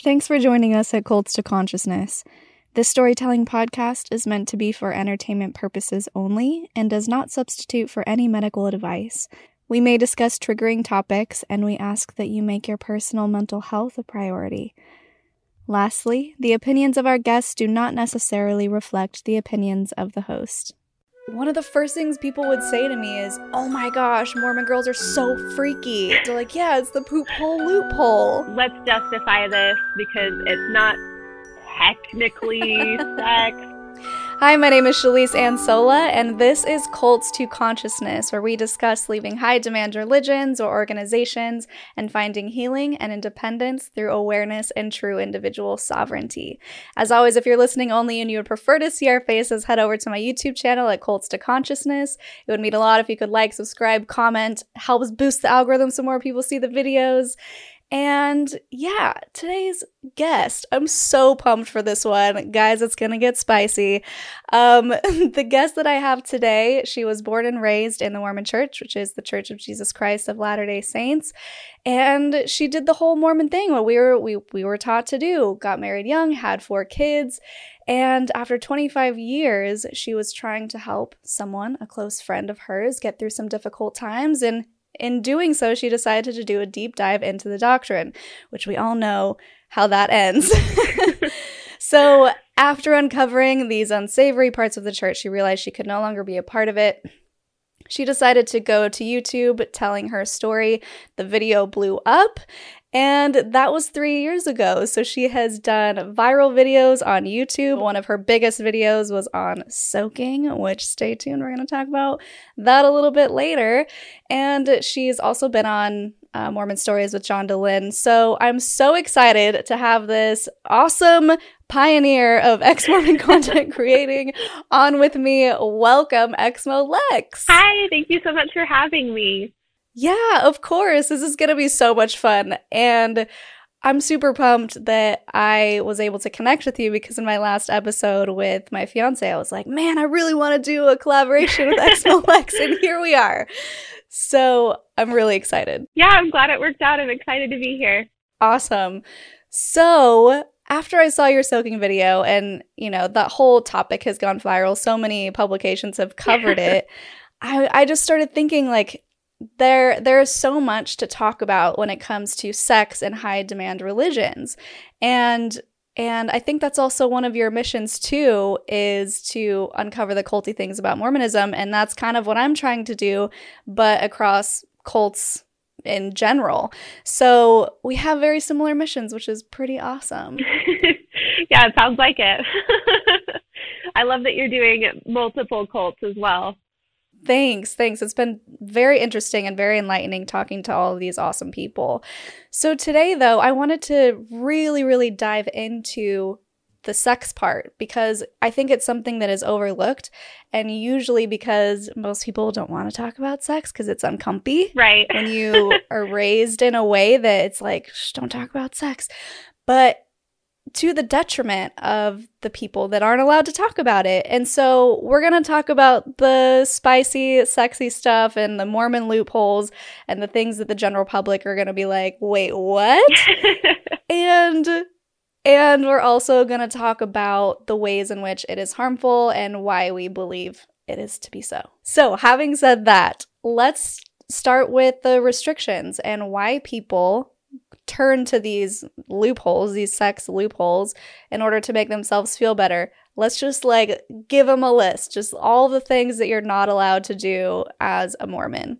Thanks for joining us at Cults to Consciousness. This storytelling podcast is meant to be for entertainment purposes only and does not substitute for any medical advice. We may discuss triggering topics, and we ask that you make your personal mental health a priority. Lastly, the opinions of our guests do not necessarily reflect the opinions of the host. One of the first things people would say to me is, Oh my gosh, Mormon girls are so freaky. They're like, Yeah, it's the poop hole loophole. Let's justify this because it's not technically sex. Hi, my name is Shelise Ansola, and this is Cults to Consciousness, where we discuss leaving high demand religions or organizations and finding healing and independence through awareness and true individual sovereignty. As always, if you're listening only and you would prefer to see our faces, head over to my YouTube channel at Cults to Consciousness. It would mean a lot if you could like, subscribe, comment, helps boost the algorithm so more people see the videos. And yeah, today's guest, I'm so pumped for this one. Guys, it's gonna get spicy. Um, the guest that I have today, she was born and raised in the Mormon Church, which is the Church of Jesus Christ of Latter-day Saints. And she did the whole Mormon thing, what we were we we were taught to do. Got married young, had four kids, and after 25 years, she was trying to help someone, a close friend of hers, get through some difficult times and in doing so, she decided to do a deep dive into the doctrine, which we all know how that ends. so, after uncovering these unsavory parts of the church, she realized she could no longer be a part of it. She decided to go to YouTube telling her story. The video blew up, and that was three years ago. So she has done viral videos on YouTube. One of her biggest videos was on soaking, which stay tuned, we're going to talk about that a little bit later. And she's also been on uh, Mormon Stories with John Dehlin. So I'm so excited to have this awesome pioneer of ex Mormon content creating on with me. Welcome, Exmo Lex. Hi, thank you so much for having me. Yeah, of course. This is going to be so much fun. And I'm super pumped that I was able to connect with you because in my last episode with my fiance, I was like, man, I really want to do a collaboration with Exmo Lex, and here we are. So I'm really excited. Yeah, I'm glad it worked out. I'm excited to be here. Awesome. So after I saw your soaking video, and you know, that whole topic has gone viral, so many publications have covered it. I, I just started thinking like there there is so much to talk about when it comes to sex and high demand religions. And and i think that's also one of your missions too is to uncover the culty things about mormonism. And that's kind of what i'm trying to do but across cults in general. So we have very similar missions which is pretty awesome. Yeah it sounds like it. I love that you're doing multiple cults as well Thanks, thanks. It's been very interesting and very enlightening talking to all of these awesome people. So, today, though, I wanted to really, really dive into the sex part because I think it's something that is overlooked. And usually, because most people don't want to talk about sex because it's uncomfy. Right. when you are raised in a way that it's like, don't talk about sex. But to the detriment of the people that aren't allowed to talk about it. And so we're going to talk about the spicy, sexy stuff and the Mormon loopholes and the things that the general public are going to be like, "Wait, what?" and and we're also going to talk about the ways in which it is harmful and why we believe it is to be so. So, having said that, let's start with the restrictions and why people turn to these loopholes, these sex loopholes, in order to make themselves feel better. Let's just like give them a list, just all the things that you're not allowed to do as a Mormon.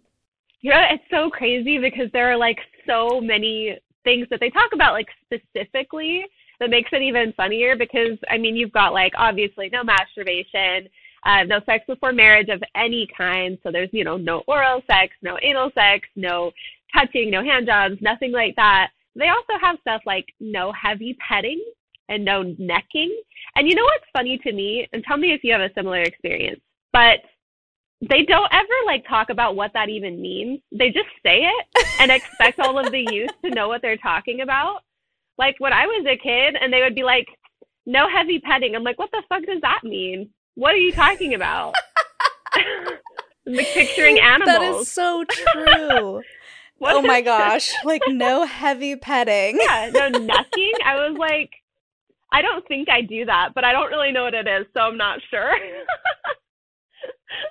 Yeah, it's so crazy because there are like so many things that they talk about, like specifically, that makes it even funnier because I mean, you've got like obviously no masturbation, uh, no sex before marriage of any kind. So there's, you know, no oral sex, no anal sex, no touching, no hand jobs, nothing like that. They also have stuff like no heavy petting and no necking. And you know what's funny to me? And tell me if you have a similar experience. But they don't ever like talk about what that even means. They just say it and expect all of the youth to know what they're talking about. Like when I was a kid and they would be like, no heavy petting. I'm like, what the fuck does that mean? What are you talking about? like picturing animals. That is so true. What oh my gosh. Like no heavy petting. Yeah, no necking. I was like, I don't think I do that, but I don't really know what it is, so I'm not sure.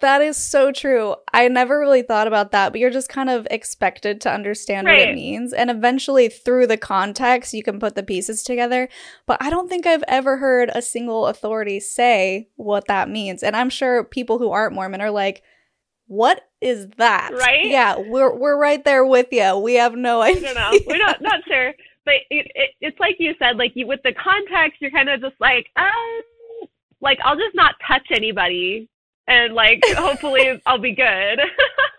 That is so true. I never really thought about that, but you're just kind of expected to understand what it means. And eventually, through the context, you can put the pieces together. But I don't think I've ever heard a single authority say what that means. And I'm sure people who aren't Mormon are like, what is that? Right? Yeah, we're, we're right there with you. We have no I idea. don't know. We're not not sure, but it, it, it's like you said, like you with the context, you're kind of just like, um, like I'll just not touch anybody, and like hopefully I'll be good.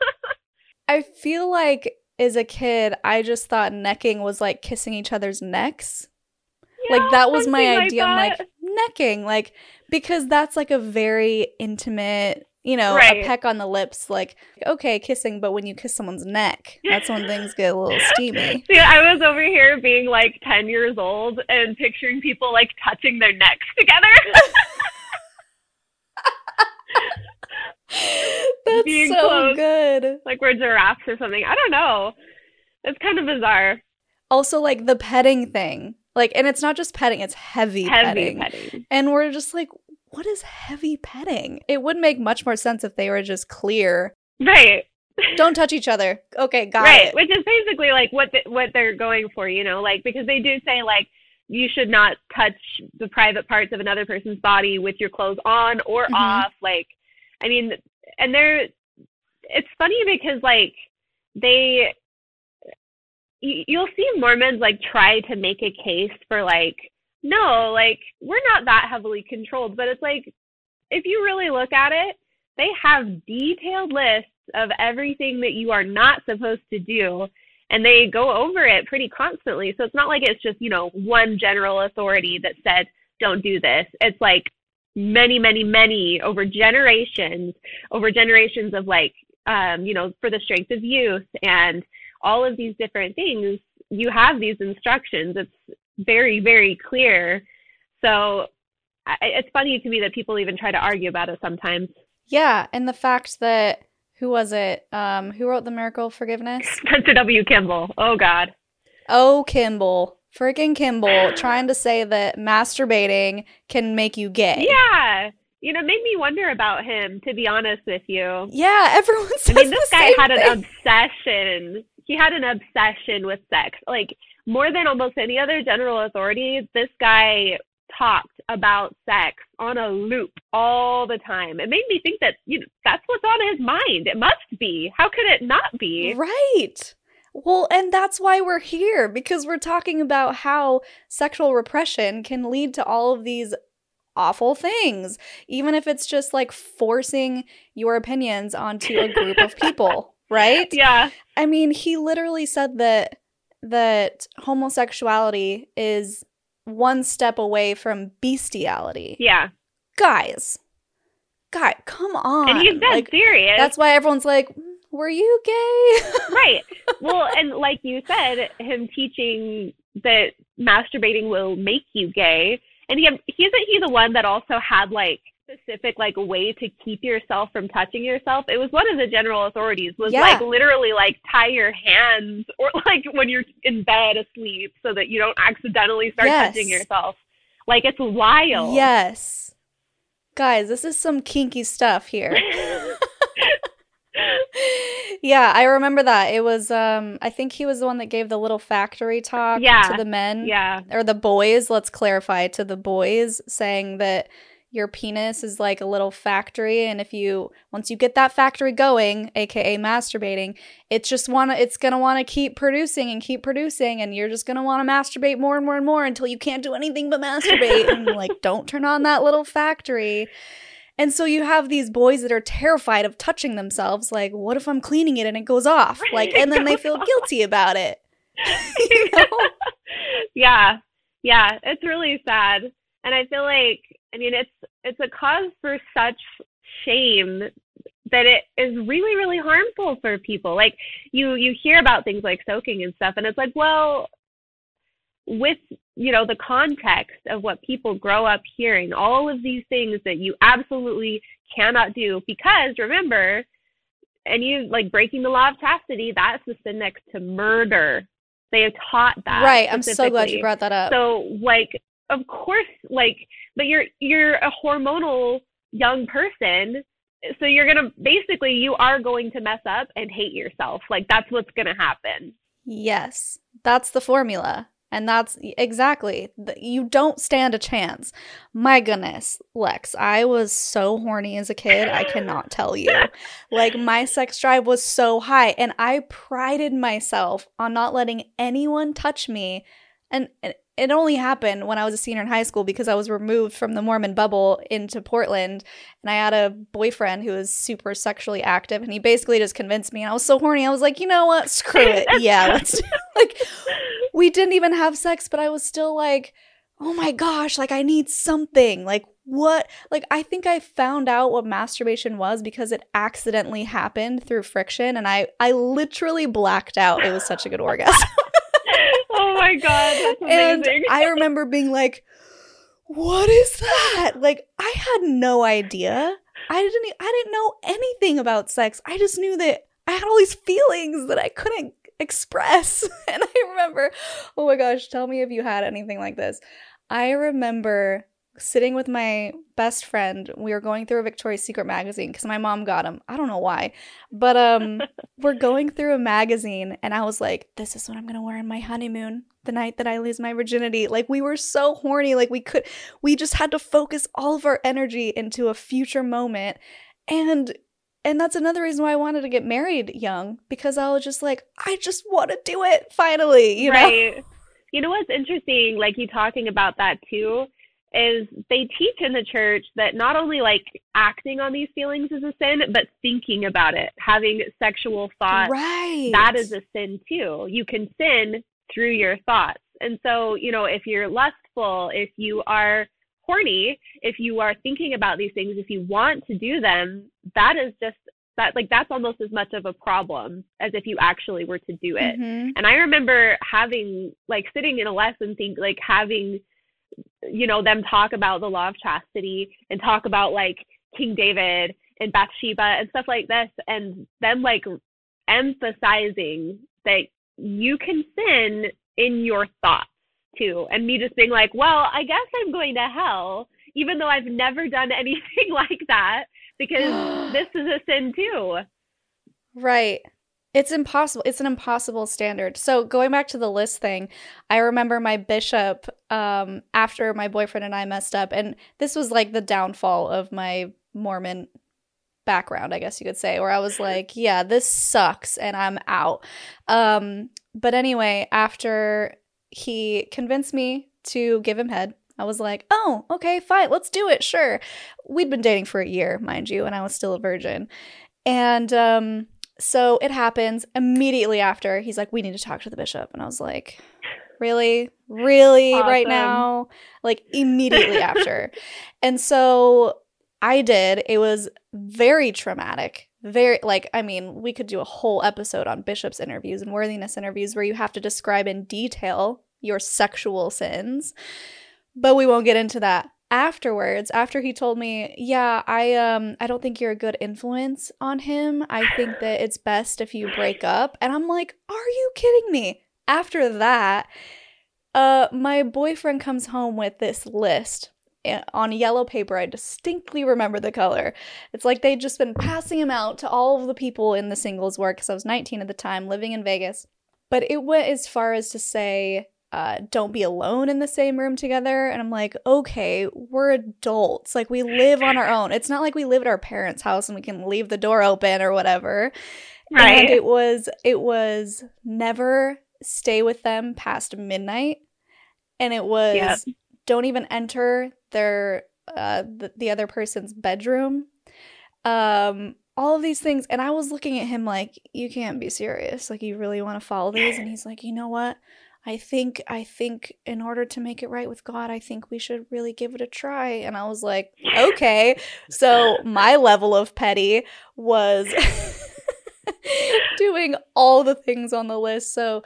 I feel like as a kid, I just thought necking was like kissing each other's necks. like that was my idea. I'm like necking, like because that's like a very intimate, you know, a peck on the lips. Like okay, kissing, but when you kiss someone's neck, that's when things get a little steamy. See, I was over here being like 10 years old and picturing people like touching their necks together. That's Being so close. good. like we're giraffes or something. I don't know. It's kind of bizarre. Also, like the petting thing, like, and it's not just petting; it's heavy, Heavy petting. petting. And we're just like, what is heavy petting? It would make much more sense if they were just clear. Right. Don't touch each other. Okay, got right. it. Which is basically like what the, what they're going for, you know, like because they do say like you should not touch the private parts of another person's body with your clothes on or Mhm. off. Like, I mean, and they're it's funny because like they you, you'll see Mormons like try to make a case for like no, like we're not that heavily controlled, but it's like if you really look at it, they have detailed lists of everything that you are not supposed to do and they go over it pretty constantly. So it's not like it's just, you know, one general authority that said don't do this. It's like many, many, many over generations, over generations of like um, you know, for the strength of youth and all of these different things, you have these instructions. It's very, very clear. So I, it's funny to me that people even try to argue about it sometimes. Yeah, and the fact that who was it? Um, who wrote the Miracle of Forgiveness? Spencer W. Kimball. Oh God. Oh, Kimball, freaking Kimball, trying to say that masturbating can make you gay. Yeah. You know, made me wonder about him, to be honest with you. yeah. Everyone I mean, this guy had an obsession. He had an obsession with sex. Like, more than almost any other general authority, this guy talked about sex on a loop all the time. It made me think that, you know, that's what's on his mind. It must be. How could it not be? Right. Well, and that's why we're here because we're talking about how sexual repression can lead to all of these awful things, even if it's just like forcing your opinions onto a group of people, right? Yeah. I mean, he literally said that that homosexuality is one step away from bestiality. Yeah. Guys. God, come on. And he's dead Like, serious. that's why everyone's like, "Mm, "Were you gay?" right. Well, and like you said, him teaching that masturbating will make you gay, and he he isn't he the one that also had like specific like way to keep yourself from touching yourself. It was one of the general authorities was Yeah. like literally like tie your hands or like when you're in bed asleep so that you don't accidentally start Yes. touching yourself. Like it's wild. Yes. Guys, this is some kinky stuff here. yeah, I remember that. It was um I think he was the one that gave the little factory talk Yeah. to the men yeah. or the boys, let's clarify to the boys saying that your penis is like a little factory and if you once you get that factory going, aka masturbating, it's just want to it's going to want to keep producing and keep producing and you're just going to want to masturbate more and more and more until you can't do anything but masturbate and like don't turn on that little factory. And so you have these boys that are terrified of touching themselves like what if I'm cleaning it and it goes off? Like and then they feel guilty about it. you know? yeah yeah it's really sad and i feel like i mean it's it's a cause for such shame that it is really really harmful for people like you you hear about things like soaking and stuff and it's like well with you know the context of what people grow up hearing all of these things that you absolutely cannot do because remember and you like breaking the law of chastity, that's the sin next to murder. They have taught that. Right. I'm so glad you brought that up. So like of course like but you're you're a hormonal young person so you're going to basically you are going to mess up and hate yourself. Like that's what's going to happen. Yes. That's the formula. And that's exactly, you don't stand a chance. My goodness, Lex, I was so horny as a kid. I cannot tell you. Like, my sex drive was so high, and I prided myself on not letting anyone touch me. And it only happened when I was a senior in high school because I was removed from the Mormon bubble into Portland and I had a boyfriend who was super sexually active and he basically just convinced me and I was so horny. I was like, you know what? Screw it. Yeah, let's like we didn't even have sex, but I was still like, oh my gosh, like I need something. Like what like I think I found out what masturbation was because it accidentally happened through friction and I I literally blacked out. It was such a good orgasm. Oh my god, And I remember being like, "What is that?" Like I had no idea. I didn't I didn't know anything about sex. I just knew that I had all these feelings that I couldn't express. and I remember, oh my gosh, tell me if you had anything like this. I remember sitting with my best friend. We were going through a Victoria's Secret magazine because my mom got them. I don't know why, but um, we're going through a magazine, and I was like, "This is what I'm gonna wear on my honeymoon, the night that I lose my virginity." Like we were so horny, like we could, we just had to focus all of our energy into a future moment, and and that's another reason why I wanted to get married young because I was just like, I just want to do it finally, you know. Right. You know what's interesting, like you talking about that too, is they teach in the church that not only like acting on these feelings is a sin, but thinking about it, having sexual thoughts, right. that is a sin too. You can sin through your thoughts. And so, you know, if you're lustful, if you are horny, if you are thinking about these things, if you want to do them, that is just that like that's almost as much of a problem as if you actually were to do it. Mm-hmm. And I remember having like sitting in a lesson think like having you know, them talk about the law of chastity and talk about like King David and Bathsheba and stuff like this, and them like emphasizing that you can sin in your thoughts too. And me just being like, well, I guess I'm going to hell, even though I've never done anything like that, because this is a sin too. Right. It's impossible. It's an impossible standard. So going back to the list thing, I remember my bishop um, after my boyfriend and I messed up, and this was like the downfall of my Mormon background, I guess you could say, where I was like, yeah, this sucks and I'm out. Um, but anyway, after he convinced me to give him head, I was like, oh, okay, fine, let's do it, sure. We'd been dating for a year, mind you, and I was still a virgin. And um, so it happens immediately after. He's like, we need to talk to the bishop. And I was like, really? Really? Awesome. Right now? Like, immediately after. And so I did. It was very traumatic. Very, like, I mean, we could do a whole episode on bishops' interviews and worthiness interviews where you have to describe in detail your sexual sins. But we won't get into that afterwards after he told me yeah i um i don't think you're a good influence on him. I think that it's best if you break up. And i'm like are you kidding me? After that uh my boyfriend comes home with this list eh, on yellow paper. I distinctly remember the color. It's like they'd just been passing them out to all of the people in the singles ward because i was 19 at the time living in vegas. But it went as far as to say uh, don't be alone in the same room together. And I'm like, okay, we're adults. Like, we live on our own. It's not like we live at our parents' house and we can leave the door open or whatever. Right. And it was, it was never stay with them past midnight. And it was yep. don't even enter their, uh, the, the other person's bedroom. Um, all of these things. And I was looking at him like, you can't be serious. Like, you really want to follow these? And he's like, you know what? I think I think in order to make it right with God, I think we should really give it a try. And I was like, okay. So my level of petty was doing all the things on the list. So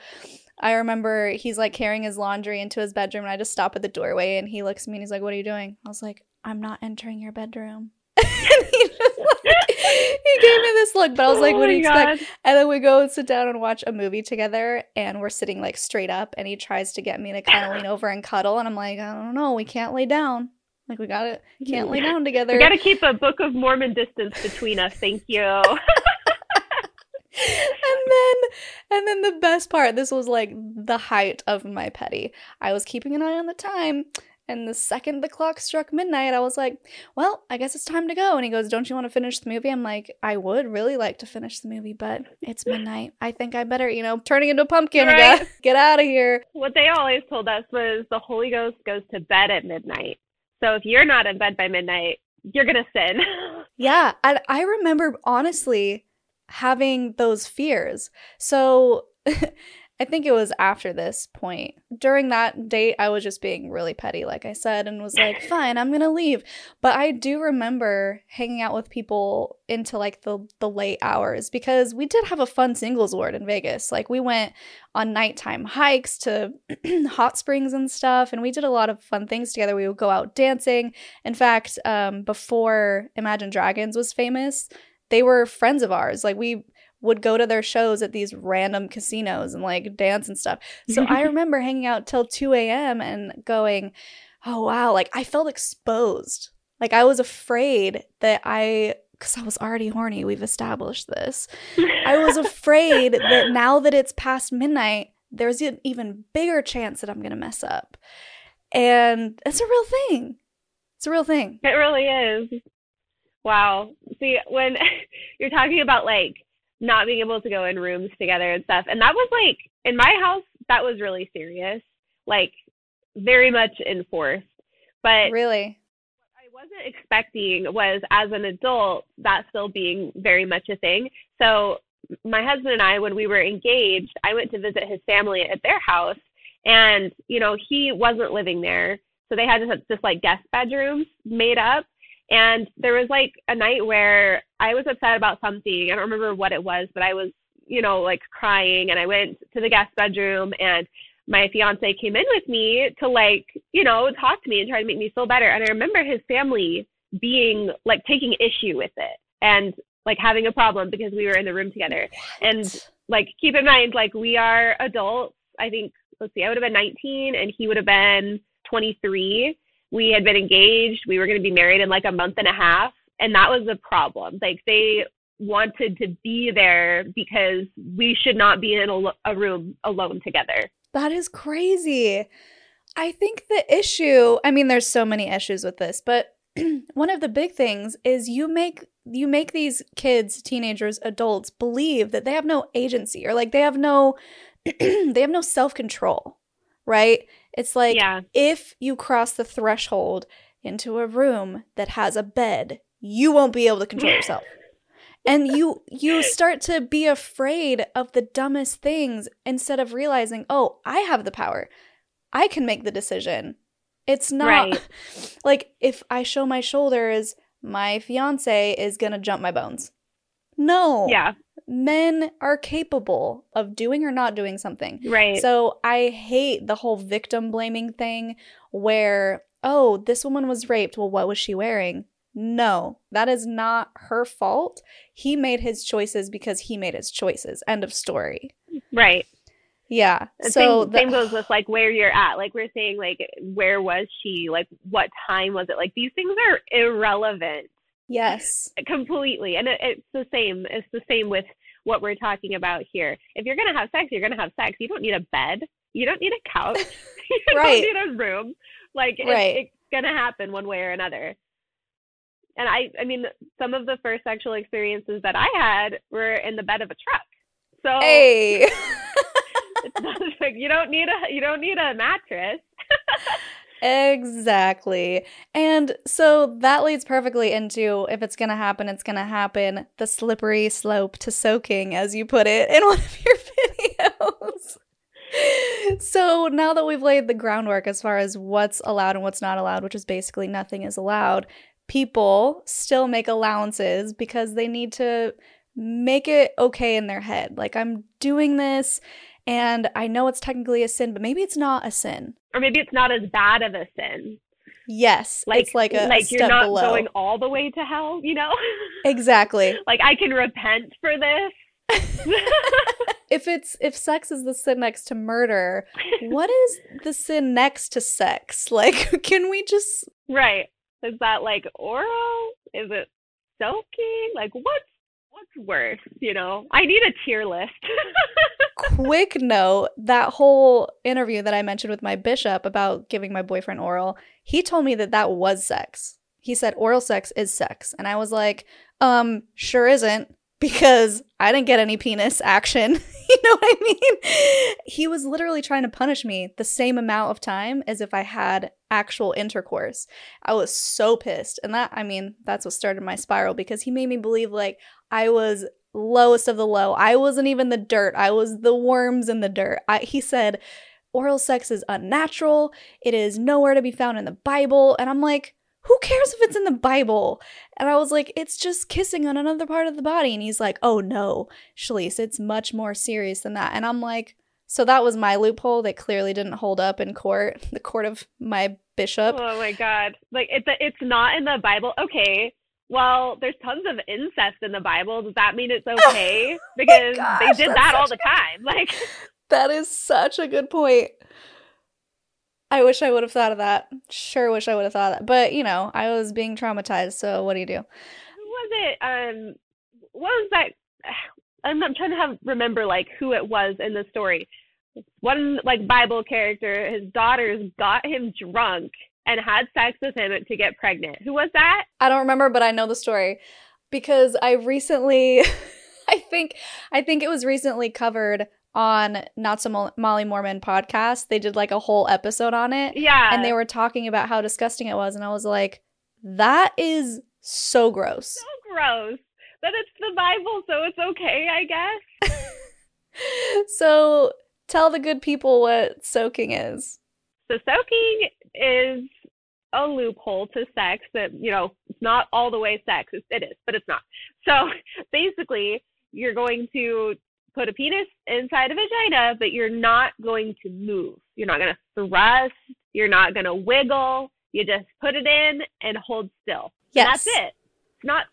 I remember he's like carrying his laundry into his bedroom and I just stop at the doorway and he looks at me and he's like, What are you doing? I was like, I'm not entering your bedroom. and he just like, he gave me this look, but I was like, Oh "What do oh my you expect?" And then we go and sit down and watch a movie together, and we're sitting like straight up, and he tries to get me to kind of lean over and cuddle, and I'm like, "I don't know, we can't lay down. Like we got to can't lay down together." We got to keep a Book of Mormon distance between us. Thank you. and then and then the best part this was like the height of my petty i was keeping an eye on the time and the second the clock struck midnight i was like well i guess it's time to go and he goes don't you want to finish the movie i'm like i would really like to finish the movie but it's midnight i think i better you know turning into a pumpkin Right. again get out of here what they always told us was the Holy Ghost goes to bed at midnight. So if you're not in bed by midnight, you're gonna sin. Yeah, and I remember honestly having those fears. So I think it was after this point. During that date, I was just being really petty, like I said, and was like, fine, I'm gonna leave. But I do remember hanging out with people into like the the late hours because we did have a fun singles ward in Vegas. Like we went on nighttime hikes to hot springs and stuff, and we did a lot of fun things together. We would go out dancing. In fact, um, before Imagine Dragons was famous, they were friends of ours. Like we would go to their shows at these random casinos and like dance and stuff. So I remember hanging out till 2 a.m. and going, oh wow, like I felt exposed. Like I was afraid that I, because I was already horny, we've established this. I was afraid that now that it's past midnight, there's an even bigger chance that I'm going to mess up. And it's a real thing. It's a real thing. It really is. Wow. See, when you're talking about like not being able to go in rooms together and stuff, and that was like in my house, that was really serious, like very much enforced. But Really. what I wasn't expecting was as an adult that still being very much a thing. So my husband and I, when we were engaged, I went to visit his family at their house, and you know he wasn't living there, so they had just, just like guest bedrooms made up. And there was like a night where I was upset about something. I don't remember what it was, but I was, you know, like crying, and I went to the guest bedroom and my fiance came in with me to like, you know, talk to me and try to make me feel better. And I remember his family being like taking issue with it and like having a problem because we were in the room together. And like keep in mind, like we are adults. I think let's see, I would have been 19 and he would have been 23. We had been engaged. We were going to be married in like a month and a half, and that was a problem. Like they wanted to be there because we should not be in a, a room alone together. That is crazy. I think the issue, I mean there's so many issues with this, but one of the big things is you make you make these kids, teenagers, adults believe that they have no agency or like they have no they have no self-control, right? It's like yeah. if you cross the threshold into a room that has a bed, you won't be able to control yourself. And you you start to be afraid of the dumbest things instead of realizing, "Oh, I have the power. I can make the decision." It's not Right. like if I show my shoulders, my fiance is going to jump my bones. No. Yeah. Men are capable of doing or not doing something. Right. So I hate the whole victim blaming thing where, oh, this woman was raped. Well, what was she wearing? No, that is not her fault. He made his choices because he made his choices. End of story. right. Yeah. And so same, the- same goes with like where you're at. Like we're saying, like where was she? Like what time was it? Like these things are irrelevant yes. completely, and it, it's the same. It's the same with what we're talking about here. If you're gonna have sex, you're gonna have sex. You don't need a bed. You don't need a couch. you Right. don't need a room. Like Right. it's gonna happen one way or another. And I, I mean, some of the first sexual experiences that I had were in the bed of a truck. So Hey. it's not like you don't need a you don't need a mattress. Exactly. And so that leads perfectly into if it's going to happen, it's going to happen. The slippery slope to soaking, as you put it in one of your videos. so now that we've laid the groundwork as far as what's allowed and what's not allowed, which is basically nothing is allowed, people still make allowances because they need to make it okay in their head. Like, I'm doing this and I know it's technically a sin, but maybe it's not a sin. Or maybe it's not as bad of a sin. Yes, Like it's like a, like you're not below. going all the way to hell, you know? exactly. like I can repent for this. if it's if sex is the sin next to murder, what is the sin next to sex? Like, can we just right. Is that like oral? Is it soaking? Like what's what's worse, you know? I need a tier list. quick note that whole interview that I mentioned with my bishop about giving my boyfriend oral, he told me that that was sex. He said oral sex is sex. And I was like, um, sure isn't because I didn't get any penis action. you know what I mean? He was literally trying to punish me the same amount of time as if I had actual intercourse. I was so pissed. And that, I mean, that's what started my spiral because he made me believe like I was lowest of the low. I wasn't even the dirt. I was the worms in the dirt. I, he said, oral sex is unnatural. It is nowhere to be found in the Bible. And I'm like, who cares if it's in the Bible? And I was like, it's just kissing on another part of the body. And he's like, oh no, Shelise, it's much more serious than that. And I'm like, so that was my loophole that clearly didn't hold up in court, the court of my bishop. oh my god. Like it's it's not in the Bible. Okay. Well, there's tons of incest in the Bible. Does that mean it's okay? Because gosh, they did that all the time. Like That is such a good point. I wish I would have thought of that. Sure wish I would have thought of that. But, you know, I was being traumatized, so what do you do? was it? Um, what was that? I'm, I'm trying to have remember like who it was in the story. One like Bible character, his daughters got him drunk and had sex with him to get pregnant. Who was that? I don't remember, but I know the story because I recently I think I think it was recently covered on Not So Molly Mormon podcast. They did like a whole episode on it Yeah, and they were talking about how disgusting it was and I was like that is so gross. so gross. But it's the Bible, so it's okay, I guess. so tell the good people what soaking is. So soaking is a loophole to sex that you know it's not all the way sex. It's, it is, but it's not. So basically, you're going to put a penis inside a vagina, but you're not going to move. You're not going to thrust. You're not going to wiggle. You just put it in and hold still. And Yes. that's it. It's not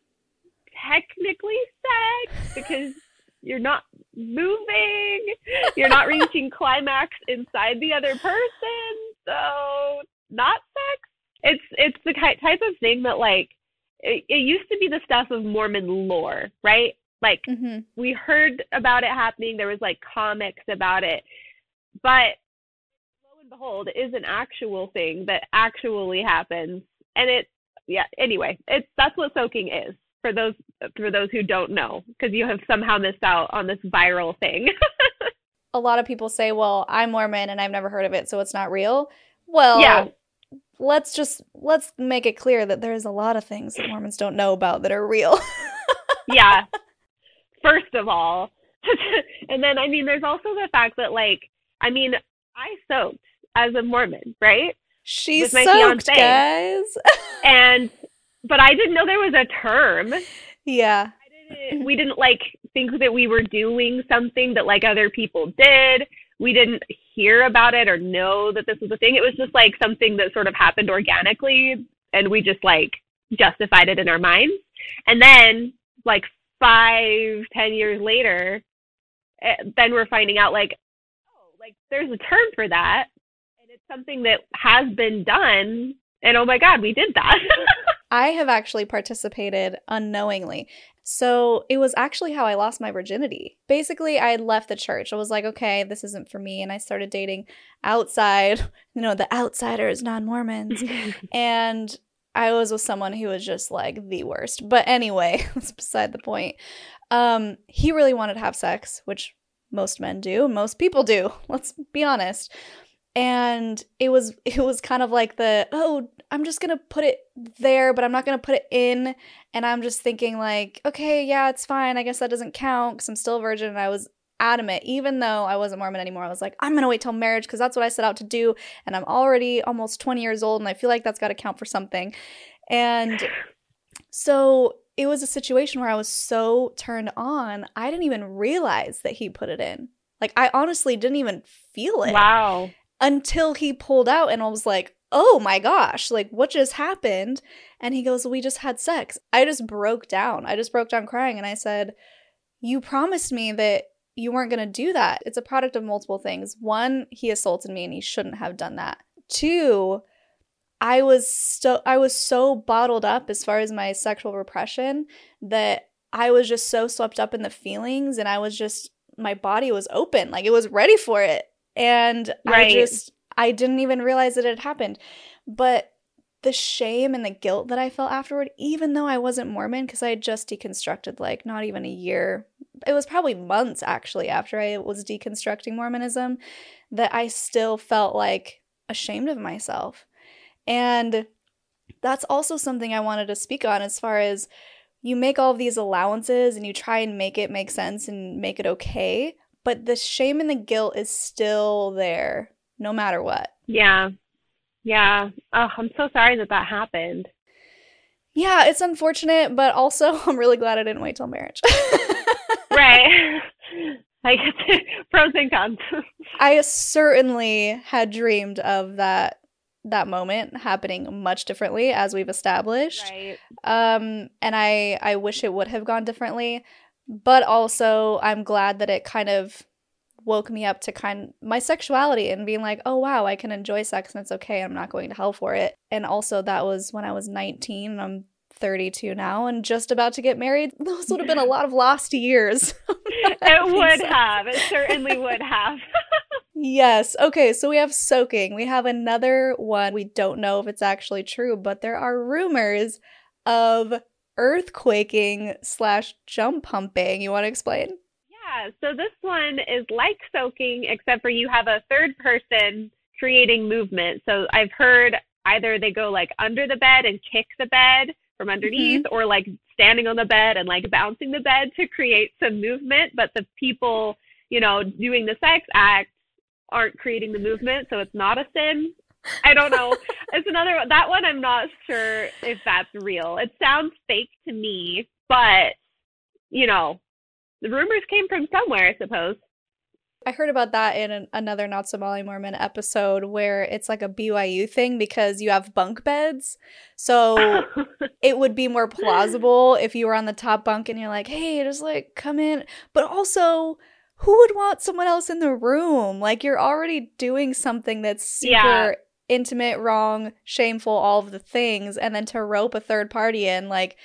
technically sex because you're not moving. You're not reaching climax inside the other person. So not sex. It's it's the type of thing that like it, it used to be the stuff of Mormon lore, right? Like Mhm. we heard about it happening. There was like comics about it, but lo and behold, it is an actual thing that actually happens. And it, yeah. Anyway, it's that's what soaking is for those for those who don't know, because you have somehow missed out on this viral thing. A lot of people say, "Well, I'm Mormon and I've never heard of it, so it's not real." Well, Yeah. let's just let's make it clear that there's a lot of things that Mormons don't know about that are real. yeah. First of all, and then I mean, there's also the fact that like, I mean, I soaked as a Mormon, right? She's soaked, fiancé. guys. And but I didn't know there was a term. yeah. Didn't, we didn't like think that we were doing something that like other people did. We didn't hear about it or know that this was a thing. It was just like something that sort of happened organically and we just like justified it in our minds. And then like five, ten years later, eh, then we're finding out like, oh, like there's a term for that. And it's something that has been done. And oh my God, we did that. I have actually participated unknowingly. So it was actually how I lost my virginity. Basically, I had left the church. I was like, okay, this isn't for me. And I started dating outside, you know, the outsiders, non Mormons. and I was with someone who was just like the worst. But anyway, that's beside the point. Um, he really wanted to have sex, which most men do, most people do. Let's be honest. And it was it was kind of like the oh I'm just gonna put it there, but I'm not gonna put it in. And I'm just thinking like okay yeah it's fine I guess that doesn't count because I'm still virgin. And I was adamant even though I wasn't Mormon anymore. I was like I'm gonna wait till marriage because that's what I set out to do and I'm already almost 20 years old and I feel like that's got to count for something. And so it was a situation where I was so turned on, I didn't even realize that he put it in. Like I honestly didn't even feel it wow. Until he pulled out and I was like, oh my gosh, like what just happened? And he goes, we just had sex. I just broke down. I just broke down crying. And I said, you promised me that you weren't going to do that. It's a product of multiple things. One, he assaulted me and he shouldn't have done that. Two, I was so I was so bottled up as far as my sexual repression that I was just so swept up in the feelings and I was just my body was open, like it was ready for it. And right. I just I didn't even realize that it had happened. But the shame and the guilt that I felt afterward, even though I wasn't Mormon, because I had just deconstructed like not even a year, it was probably months actually after I was deconstructing Mormonism, that I still felt like ashamed of myself. And that's also something I wanted to speak on as far as you make all of these allowances and you try and make it make sense and make it okay, but the shame and the guilt is still there no matter what. Yeah. Yeah. Oh, I'm so sorry that that happened. Yeah, it's unfortunate, but also I'm really glad I didn't wait till marriage. right. I guess pros and cons. I certainly had dreamed of that that moment happening much differently as we've established. Right. Um and I I wish it would have gone differently, but also I'm glad that it kind of woke me up to kind my sexuality and being like, "Oh wow, I can enjoy sex and it's okay. I'm not going to hell for it." And also that was when I was 19 and I'm 32 now and just about to get married. Those would have been a lot of lost years. it would have. It certainly would have. Yes. Okay. So we have soaking. We have another one. We don't know if it's actually true, but there are rumors of earthquaking slash jump humping. You want to explain? Yeah. So this one is like soaking, except for you have a third person creating movement. So I've heard either they go like under the bed and kick the bed from underneath, mm-hmm. or like standing on the bed and like bouncing the bed to create some movement. But the people, you know, doing the sex act aren't creating the movement, so it's not a sin. I don't know. it's another one. That one I'm not sure if that's real. It sounds fake to me, but you know, the rumors came from somewhere, I suppose. I heard about that in an, another Not So Molly Mormon episode where it's like a BYU thing because you have bunk beds. So it would be more plausible if you were on the top bunk and you're like, hey, just like come in. But also, who would want someone else in the room? Like you're already doing something that's super yeah. Intimate, wrong, shameful, all of the things, and then to rope a third party in, like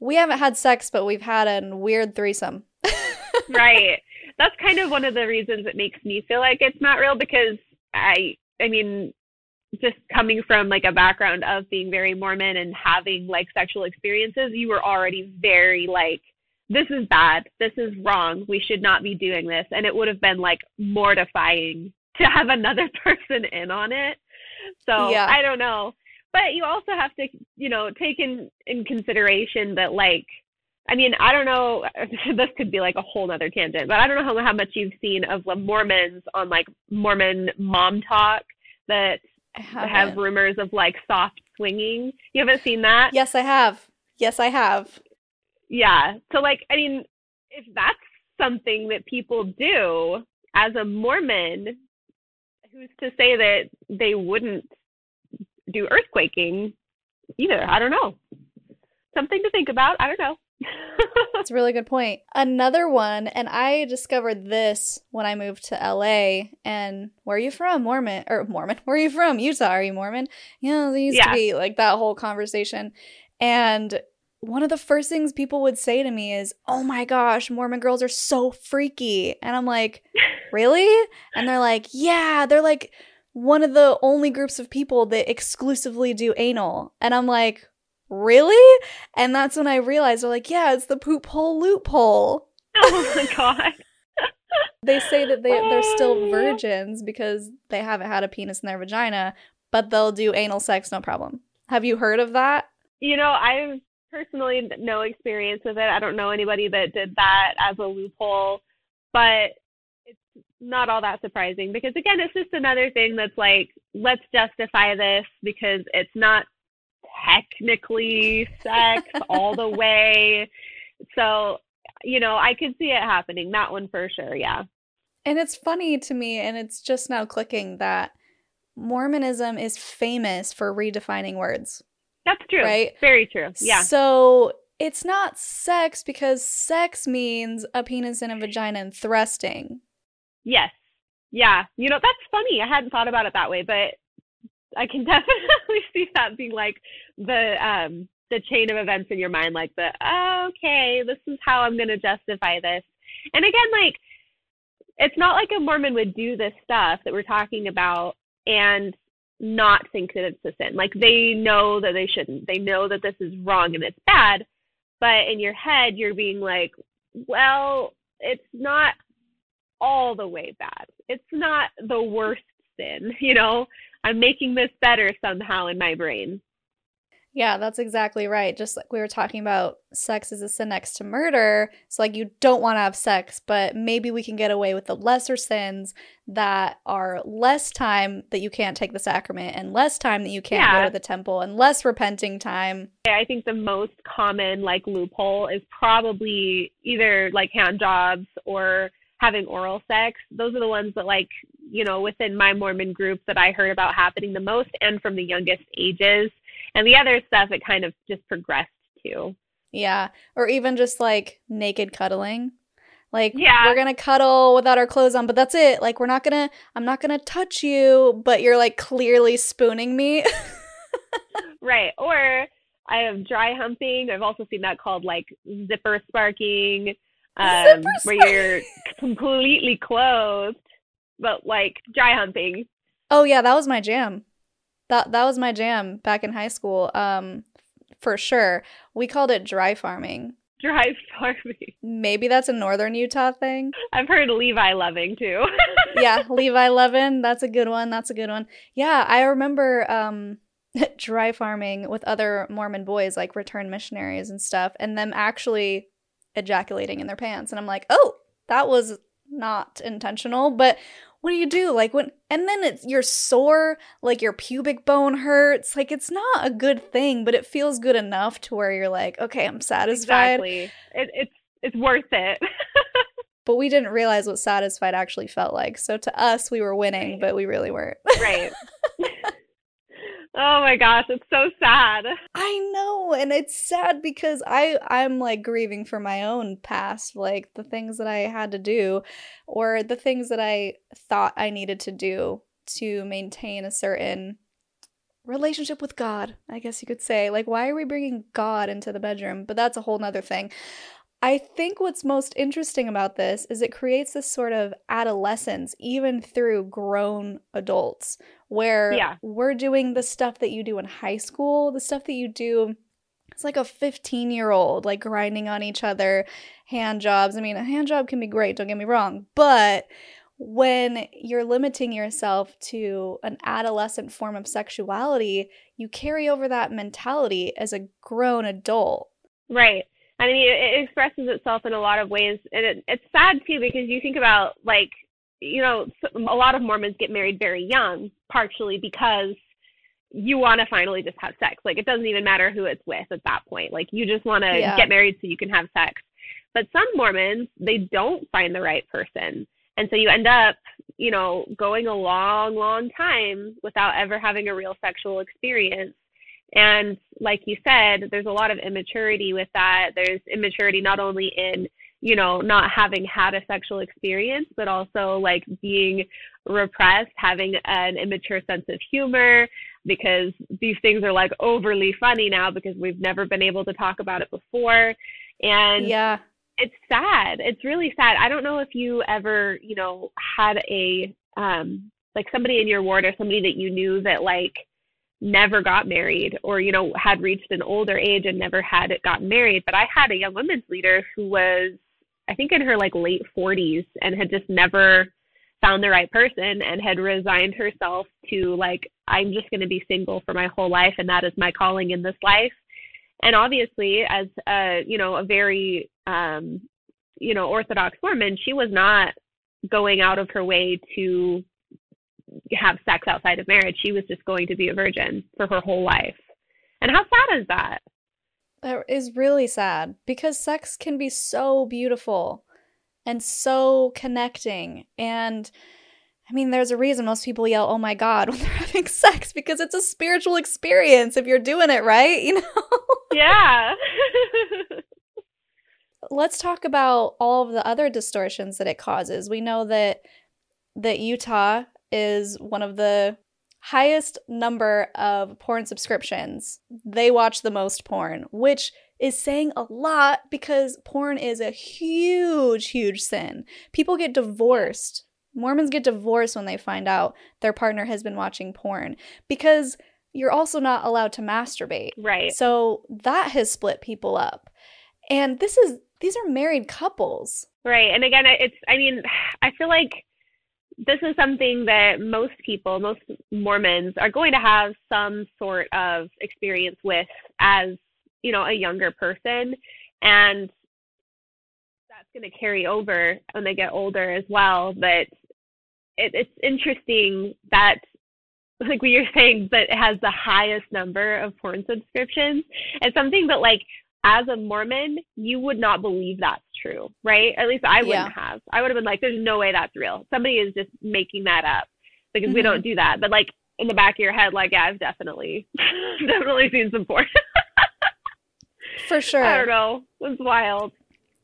we haven't had sex, but we've had a weird threesome. right. That's kind of one of the reasons it makes me feel like it's not real because I I mean just coming from like a background of being very Mormon and having like sexual experiences, you were already very like this is bad. This is wrong. We should not be doing this. And it would have been like mortifying to have another person in on it. So yeah. I don't know. But you also have to, you know, take in, in consideration that like I mean, I don't know. This could be like a whole other tangent, but I don't know how, how much you've seen of the Mormons on like Mormon MomTok that have rumors of like soft swinging. You haven't seen that? Yes, I have. Yes, I have yeah. So like I mean, if that's something that people do as a Mormon, who's to say that they wouldn't do earthquaking either? I don't know. Something to think about. I don't know. That's a really good point. Another one, and I discovered this when I moved to LA. And where are you from? Mormon or Mormon? Where are you from? Utah? Are you Mormon? Yeah, they used yeah. to be like that whole conversation. And one of the first things people would say to me is, Oh my gosh, Mormon girls are so freaky. And I'm like, Really? And they're like, Yeah, they're like one of the only groups of people that exclusively do anal. And I'm like, Really? And that's when I realized they're like, Yeah, it's the poop hole loophole. Oh my God. they say that they, they're still oh. virgins because they haven't had a penis in their vagina, but they'll do anal sex no problem. Have you heard of that? You know, I've personally no experience with it. I don't know anybody that did that as a loophole, but it's not all that surprising because again, it's just another thing that's like, let's justify this because it's not technically sex all the way. So, you know, I could see it happening. That one for sure, yeah. And it's funny to me and it's just now clicking that Mormonism is famous for redefining words. That's true. Right? Very true. Yeah. So it's not sex because sex means a penis and a vagina and thrusting. Yes. Yeah. You know, that's funny. I hadn't thought about it that way, but I can definitely see that being like the um the chain of events in your mind, like the okay, this is how I'm gonna justify this. And again, like it's not like a Mormon would do this stuff that we're talking about and not think that it's a sin. Like they know that they shouldn't. They know that this is wrong and it's bad, but in your head you're being like, well, it's not all the way bad. It's not the worst sin, you know? I'm making this better somehow in my brain. Yeah, that's exactly right. Just like we were talking about, sex is a sin next to murder. So, like, you don't want to have sex, but maybe we can get away with the lesser sins that are less time that you can't take the sacrament and less time that you can't Yeah. go to the temple and less repenting time. I think the most common like loophole is probably either like hand jobs or having oral sex. Those are the ones that like, you know, within my Mormon group that I heard about happening the most and from the youngest ages. And the other stuff it kind of just progressed to. Yeah. Or even just like naked cuddling. Like, Yeah. we're going to cuddle without our clothes on, but that's it. Like, we're not going to, I'm not going to touch you, but you're like clearly spooning me. Right. Or I have dry humping. I've also seen that called like zipper sparking, um, Zipper where you're completely clothed, but like dry humping. Oh yeah, that was my jam. That that was my jam back in high school. Um for sure. We called it dry farming. Dry farming. Maybe that's a northern Utah thing. I've heard Levi loving too. Yeah, Levi loving. that's a good one. That's a good one. Yeah, I remember um dry farming with other Mormon boys like returned missionaries and stuff and them actually ejaculating in their pants and I'm like, "Oh, that was not intentional, but what do you do? Like when and then it's you're sore, like your pubic bone hurts. Like it's not a good thing, but it feels good enough to where you're like, okay, I'm satisfied. exactly. It, it's it's worth it. But we didn't realize what satisfied actually felt like. So to us, we were winning, Right. but we really weren't. right. oh my gosh, it's so sad. I know, and it's sad because I I'm like grieving for my own past, like the things that I had to do or the things that I thought I needed to do to maintain a certain relationship with God, I guess you could say. Like why are we bringing God into the bedroom? But that's a whole nother thing. I think what's most interesting about this is it creates this sort of adolescence even through grown adults where Yeah. we're doing the stuff that you do in high school, the stuff that you do it's like a 15 year old like grinding on each other hand jobs i mean a hand job can be great don't get me wrong but when you're limiting yourself to an adolescent form of sexuality you carry over that mentality as a grown adult Right. I mean, it, it expresses itself in a lot of ways, and it, it's sad too because you think about like, you know, a lot of Mormons get married very young, partially because you want to finally just have sex. Like, it doesn't even matter who it's with at that point. Like, you just want to Yeah. get married so you can have sex. But some Mormons, they don't find the right person, and so you end up, you know, going a long, long time without ever having a real sexual experience. And like you said, there's a lot of immaturity with that. There's immaturity not only in, you know, not having had a sexual experience, but also like being repressed, having an immature sense of humor, because these things are like overly funny now because we've never been able to talk about it before. And yeah it's sad. It's really sad. I don't know if you ever, you know, had a um like somebody in your ward or somebody that you knew that like never got married or you know had reached an older age and never had gotten married but i had a young women's leader who was i think in her like late 40s and had just never found the right person and had resigned herself to like i'm just going to be single for my whole life and that is my calling in this life. And obviously as a you know a very um you know orthodox mormon she was not going out of her way to have sex outside of marriage she was just going to be a virgin for her whole life and how sad is that That is really sad because sex can be so beautiful and so connecting. And I mean, there's a reason most people yell, oh my God, when they're having sex because it's a spiritual experience if you're doing it right, you know? Yeah. Let's talk about all of the other distortions that it causes. We know that that Utah is one of the highest number of porn subscriptions. They watch the most porn, which is saying a lot because porn is a huge, huge sin. People get divorced. Mormons get divorced when they find out their partner has been watching porn because you're also not allowed to masturbate. Right. So that has split people up. And this is these are married couples. Right. And again, it's I mean, I feel like this is something that most people, most Mormons are going to have some sort of experience with as, you know, a younger person and that's going to carry over when they get older as well, but it, it's interesting that like what you're saying that it has the highest number of porn subscriptions. It's something that like as a Mormon, you would not believe that's true, right? At least I wouldn't yeah. have. I would have been like, there's no way that's real. Somebody is just making that up because mm-hmm. we don't do that. But like in the back of your head, like, yeah, I've definitely, definitely seen some porn. For sure. I don't know. It's wild.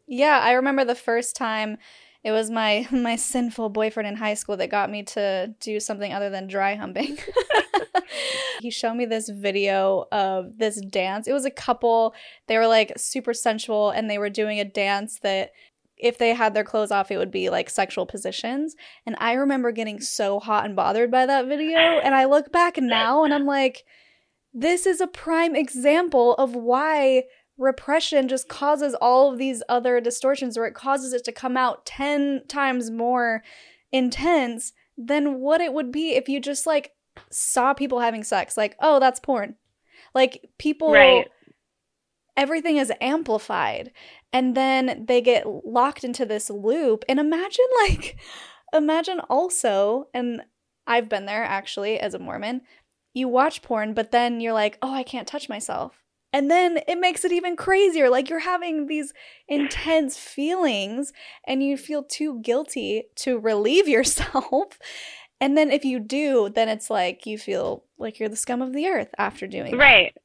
Yeah, I remember the first time it was my my sinful boyfriend in high school that got me to do something other than dry humping. he showed me this video of this dance. It was a couple. They were like super sensual and they were doing a dance that if they had their clothes off, it would be like sexual positions. And I remember getting so hot and bothered by that video. And I look back now and I'm like, this is a prime example of why repression just causes all of these other distortions or it causes it to come out 10 times more intense than what it would be if you just like saw people having sex like oh that's porn like people right. everything is amplified and then they get locked into this loop and imagine like imagine also and I've been there actually as a Mormon you watch porn but then you're like oh I can't touch myself and then it makes it even crazier. Like you're having these intense feelings and you feel too guilty to relieve yourself. And then if you do, then it's like you feel like you're the scum of the earth after doing it. Right. That.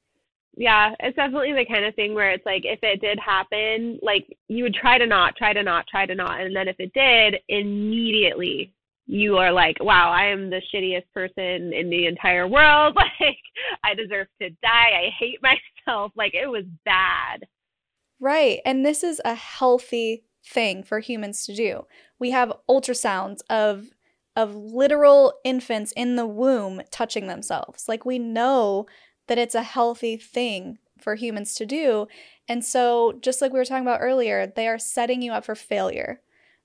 Yeah, it's definitely the kind of thing where it's like if it did happen, like you would try to not, try to not, try to not, and then if it did, immediately you are like, wow, I am the shittiest person in the entire world. Like, I deserve to die. I hate myself. Like, it was bad. Right. And this is a healthy thing for humans to do. We have ultrasounds of of literal infants in the womb touching themselves. Like we know that it's a healthy thing for humans to do. And so, just like we were talking about earlier, they are setting you up for failure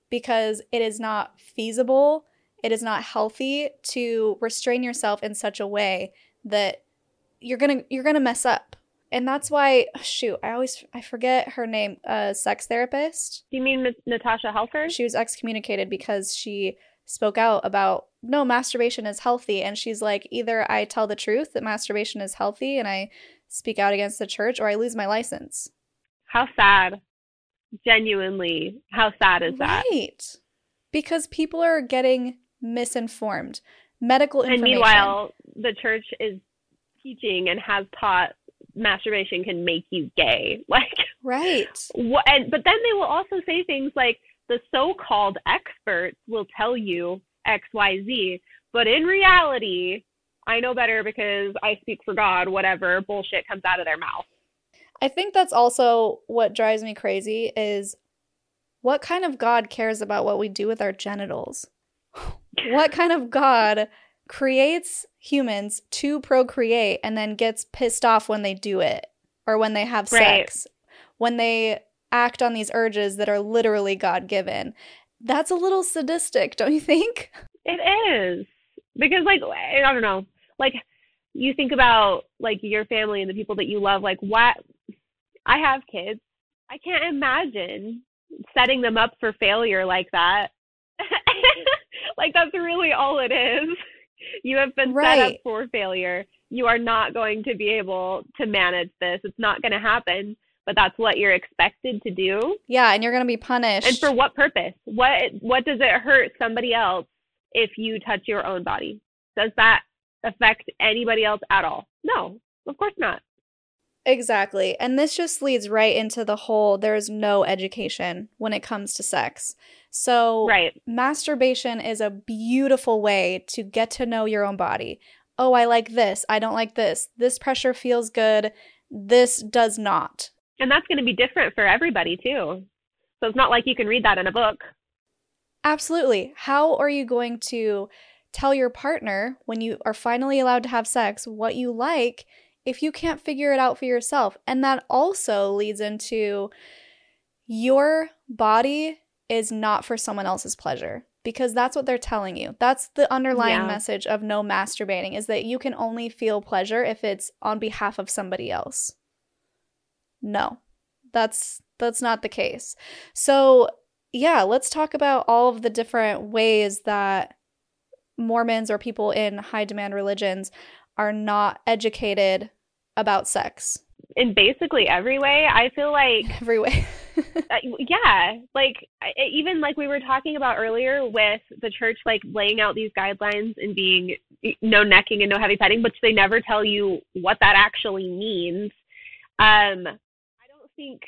because it is not feasible it is not healthy to restrain yourself in such a way that you're gonna you're gonna mess up and that's why shoot i always i forget her name uh sex therapist. Do you mean M- natasha helfer she was excommunicated because she spoke out about no masturbation is healthy. And she's like either i tell the truth that masturbation is healthy and i speak out against the church or i lose my license. How sad. Genuinely how sad is that? Right. Because people are getting misinformed. Medical information. And meanwhile, the church is teaching and has taught masturbation can make you gay. Like Right. What, and but then they will also say things like the so-called experts will tell you XYZ, but in reality, I know better because I speak for God, whatever bullshit comes out of their mouth. I think that's also what drives me crazy is what kind of God cares about what we do with our genitals? what kind of god creates humans to procreate and then gets pissed off when they do it or when they have sex when they act on these urges that are literally god given that's a little sadistic don't you think? It is. Because like i don't know. Like you think about like your family and the people that you love like what? I have kids. I can't imagine setting them up for failure like that. Like that's really all it is. You have been right. set up for failure. You are not going to be able to manage this. It's not going to happen, but that's what you're expected to do. Yeah, and you're going to be punished. And for what purpose? What what does it hurt somebody else if you touch your own body. Does that affect anybody else at all? No, of course not. Exactly. And this just leads right into the whole there's no education when it comes to sex. So, right. masturbation is a beautiful way to get to know your own body. Oh, I like this. I don't like this. This pressure feels good. This does not. And that's going to be different for everybody, too. So, it's not like you can read that in a book. Absolutely. How are you going to tell your partner when you are finally allowed to have sex what you like if you can't figure it out for yourself. And that also leads into your body is not for someone else's pleasure because that's what they're telling you. That's the underlying yeah. message of no masturbating is that you can only feel pleasure if it's on behalf of somebody else. No. That's that's not the case. So, yeah, let's talk about all of the different ways that Mormons or people in high demand religions are not educated about sex. In basically every way, I feel like every way. uh, yeah, like even like we were talking about earlier with the church like laying out these guidelines and being no necking and no heavy petting, which they never tell you what that actually means. Um, I don't think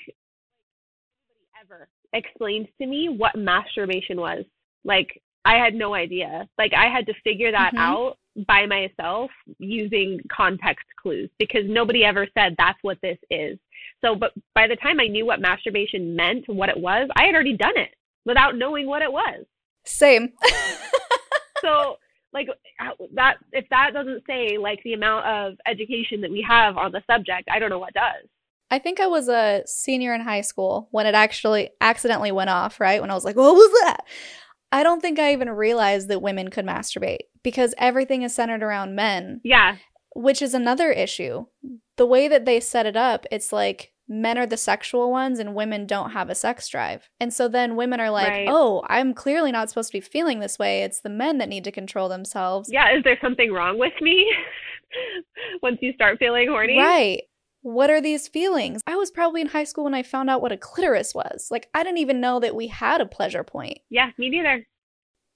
anybody ever explained to me what masturbation was. Like I had no idea. Like I had to figure that mm-hmm. out by myself using context clues because nobody ever said that's what this is. So, but by the time I knew what masturbation meant, what it was, I had already done it without knowing what it was. Same. so, like that if that doesn't say like the amount of education that we have on the subject, I don't know what does. I think I was a senior in high school when it actually accidentally went off, right? When I was like, "What was that?" I don't think I even realized that women could masturbate because everything is centered around men. Yeah. Which is another issue. The way that they set it up, it's like men are the sexual ones and women don't have a sex drive. And so then women are like, right. oh, I'm clearly not supposed to be feeling this way. It's the men that need to control themselves. Yeah. Is there something wrong with me once you start feeling horny? Right. What are these feelings? I was probably in high school when I found out what a clitoris was. Like, I didn't even know that we had a pleasure point. Yeah, me neither.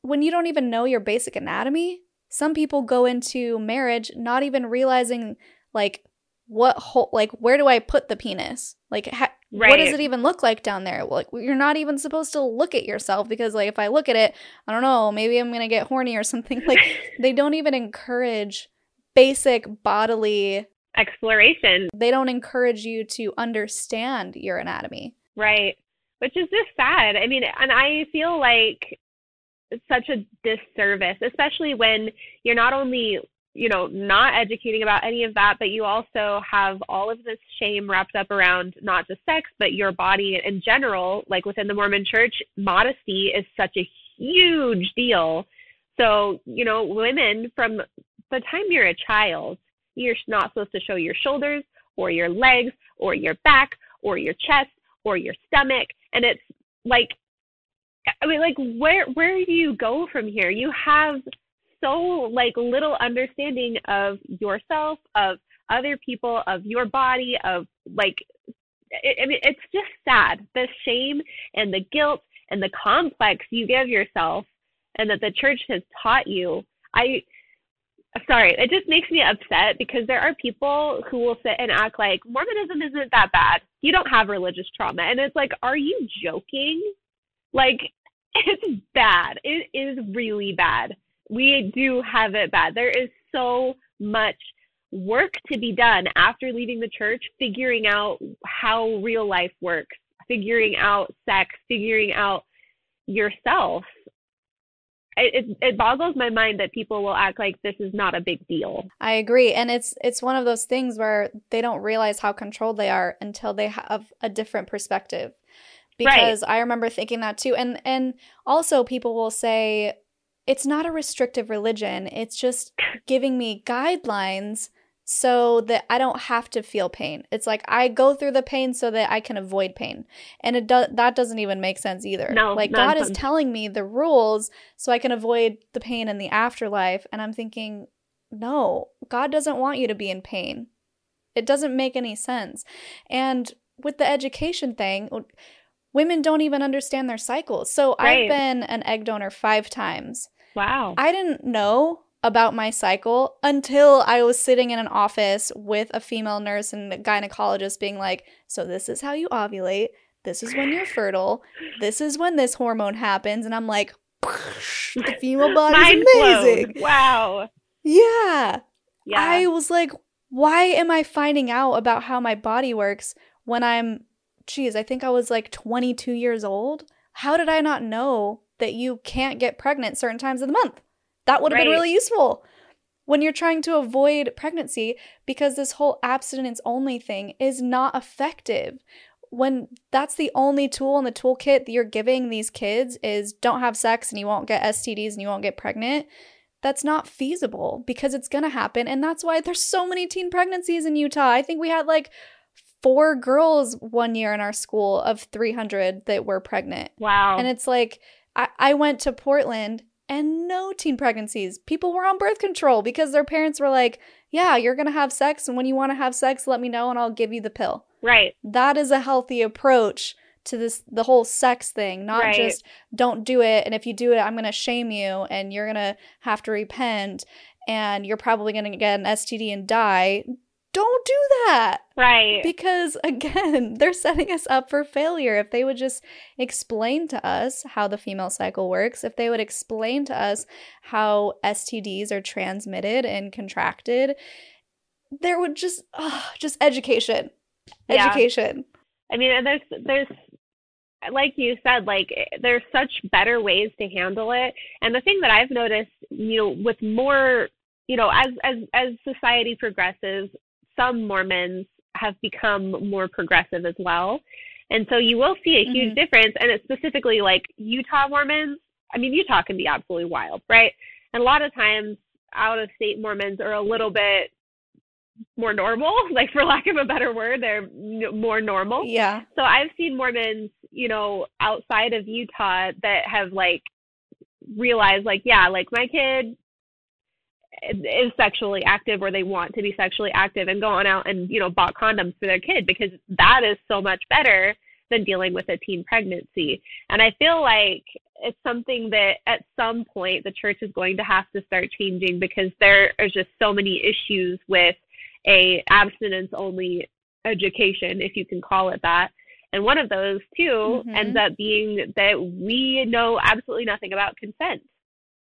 When you don't even know your basic anatomy, some people go into marriage not even realizing, like, what whole, like, where do I put the penis? Like, ha- right. what does it even look like down there? Like, you're not even supposed to look at yourself because, like, if I look at it, I don't know, maybe I'm gonna get horny or something. Like, they don't even encourage basic bodily exploration. They don't encourage you to understand your anatomy. Right. Which is just sad. I mean, and I feel like it's such a disservice, especially when you're not only, you know, not educating about any of that, but you also have all of this shame wrapped up around not just sex, but your body in general. Like within the Mormon church, modesty is such a huge deal. So, you know, women from the time you're a child, you're not supposed to show your shoulders or your legs or your back or your chest or your stomach. And it's like, I mean, like, where where do you go from here? You have so like little understanding of yourself, of other people, of your body, of like, I mean, it's just sad. The shame and the guilt and the complex you give yourself, and that the church has taught you. I sorry, it just makes me upset because there are people who will sit and act like Mormonism isn't that bad. You don't have religious trauma. And it's like, are you joking? Like, it's bad. It is really bad. We do have it bad. There is so much work to be done after leaving the church, figuring out how real life works, figuring out sex, figuring out yourself it, it boggles my mind that people will act like this is not a big deal. I agree, and it's it's one of those things where they don't realize how controlled they are until they have a different perspective. Because right. I remember thinking that too, and and also people will say it's not a restrictive religion; it's just giving me guidelines so that I don't have to feel pain. It's like I go through the pain so that I can avoid pain. And it does that doesn't even make sense either. No, like God is telling me the rules so I can avoid the pain in the afterlife and I'm thinking, "No, God doesn't want you to be in pain." It doesn't make any sense. And with the education thing, women don't even understand their cycles. So right. I've been an egg donor 5 times. Wow. I didn't know about my cycle until I was sitting in an office with a female nurse and a gynecologist being like, So, this is how you ovulate. This is when you're fertile. This is when this hormone happens. And I'm like, the female body is amazing. Blown. Wow. Yeah. Yeah. I was like, why am I finding out about how my body works when I'm, geez, I think I was like 22 years old? How did I not know that you can't get pregnant certain times of the month? That would have Right. been really useful when you're trying to avoid pregnancy because this whole abstinence only thing is not effective. When that's the only tool in the toolkit that you're giving these kids is don't have sex and you won't get STDs and you won't get pregnant. That's not feasible because it's going to happen. And that's why there's so many teen pregnancies in Utah. I think we had like four girls one year in our school of 300 that were pregnant. wow. And it's like, I, I went to Portland and no teen pregnancies. People were on birth control because their parents were like, yeah, you're going to have sex. And when you want to have sex, let me know and I'll give you the pill. right. That is a healthy approach to this, the whole sex thing, not Right. just don't do it. And if you do it, I'm going to shame you and you're going to have to repent and you're probably going to get an STD and die. Don't do that Right. because again they're setting us up for failure if they would just explain to us how the female cycle works if they would explain to us how stds are transmitted and contracted there would just ah, just education Yeah. education I mean, there's there's like you said, like there's such better ways to handle it. And the thing that I've noticed, you know, with more, you know, as as as society progresses, some Mormons have become more progressive as well. And so you will see a huge Mhm. difference and it's specifically like Utah Mormons. I mean, Utah can be absolutely wild, right? And a lot of times out of state Mormons are a little bit more normal, like for lack of a better word, they're n- more normal. yeah So I've seen Mormons, you know, outside of Utah that have like realized, like, yeah, like my kid is sexually active or they want to be sexually active and go on out and, you know, bought condoms for their kid because that is so much better than dealing with a teen pregnancy. And I feel like it's something that at some point the church is going to have to start changing because there are just so many issues with a abstinence only education, if you can call it that. And one of those too Mhm. ends up being that we know absolutely nothing about consent.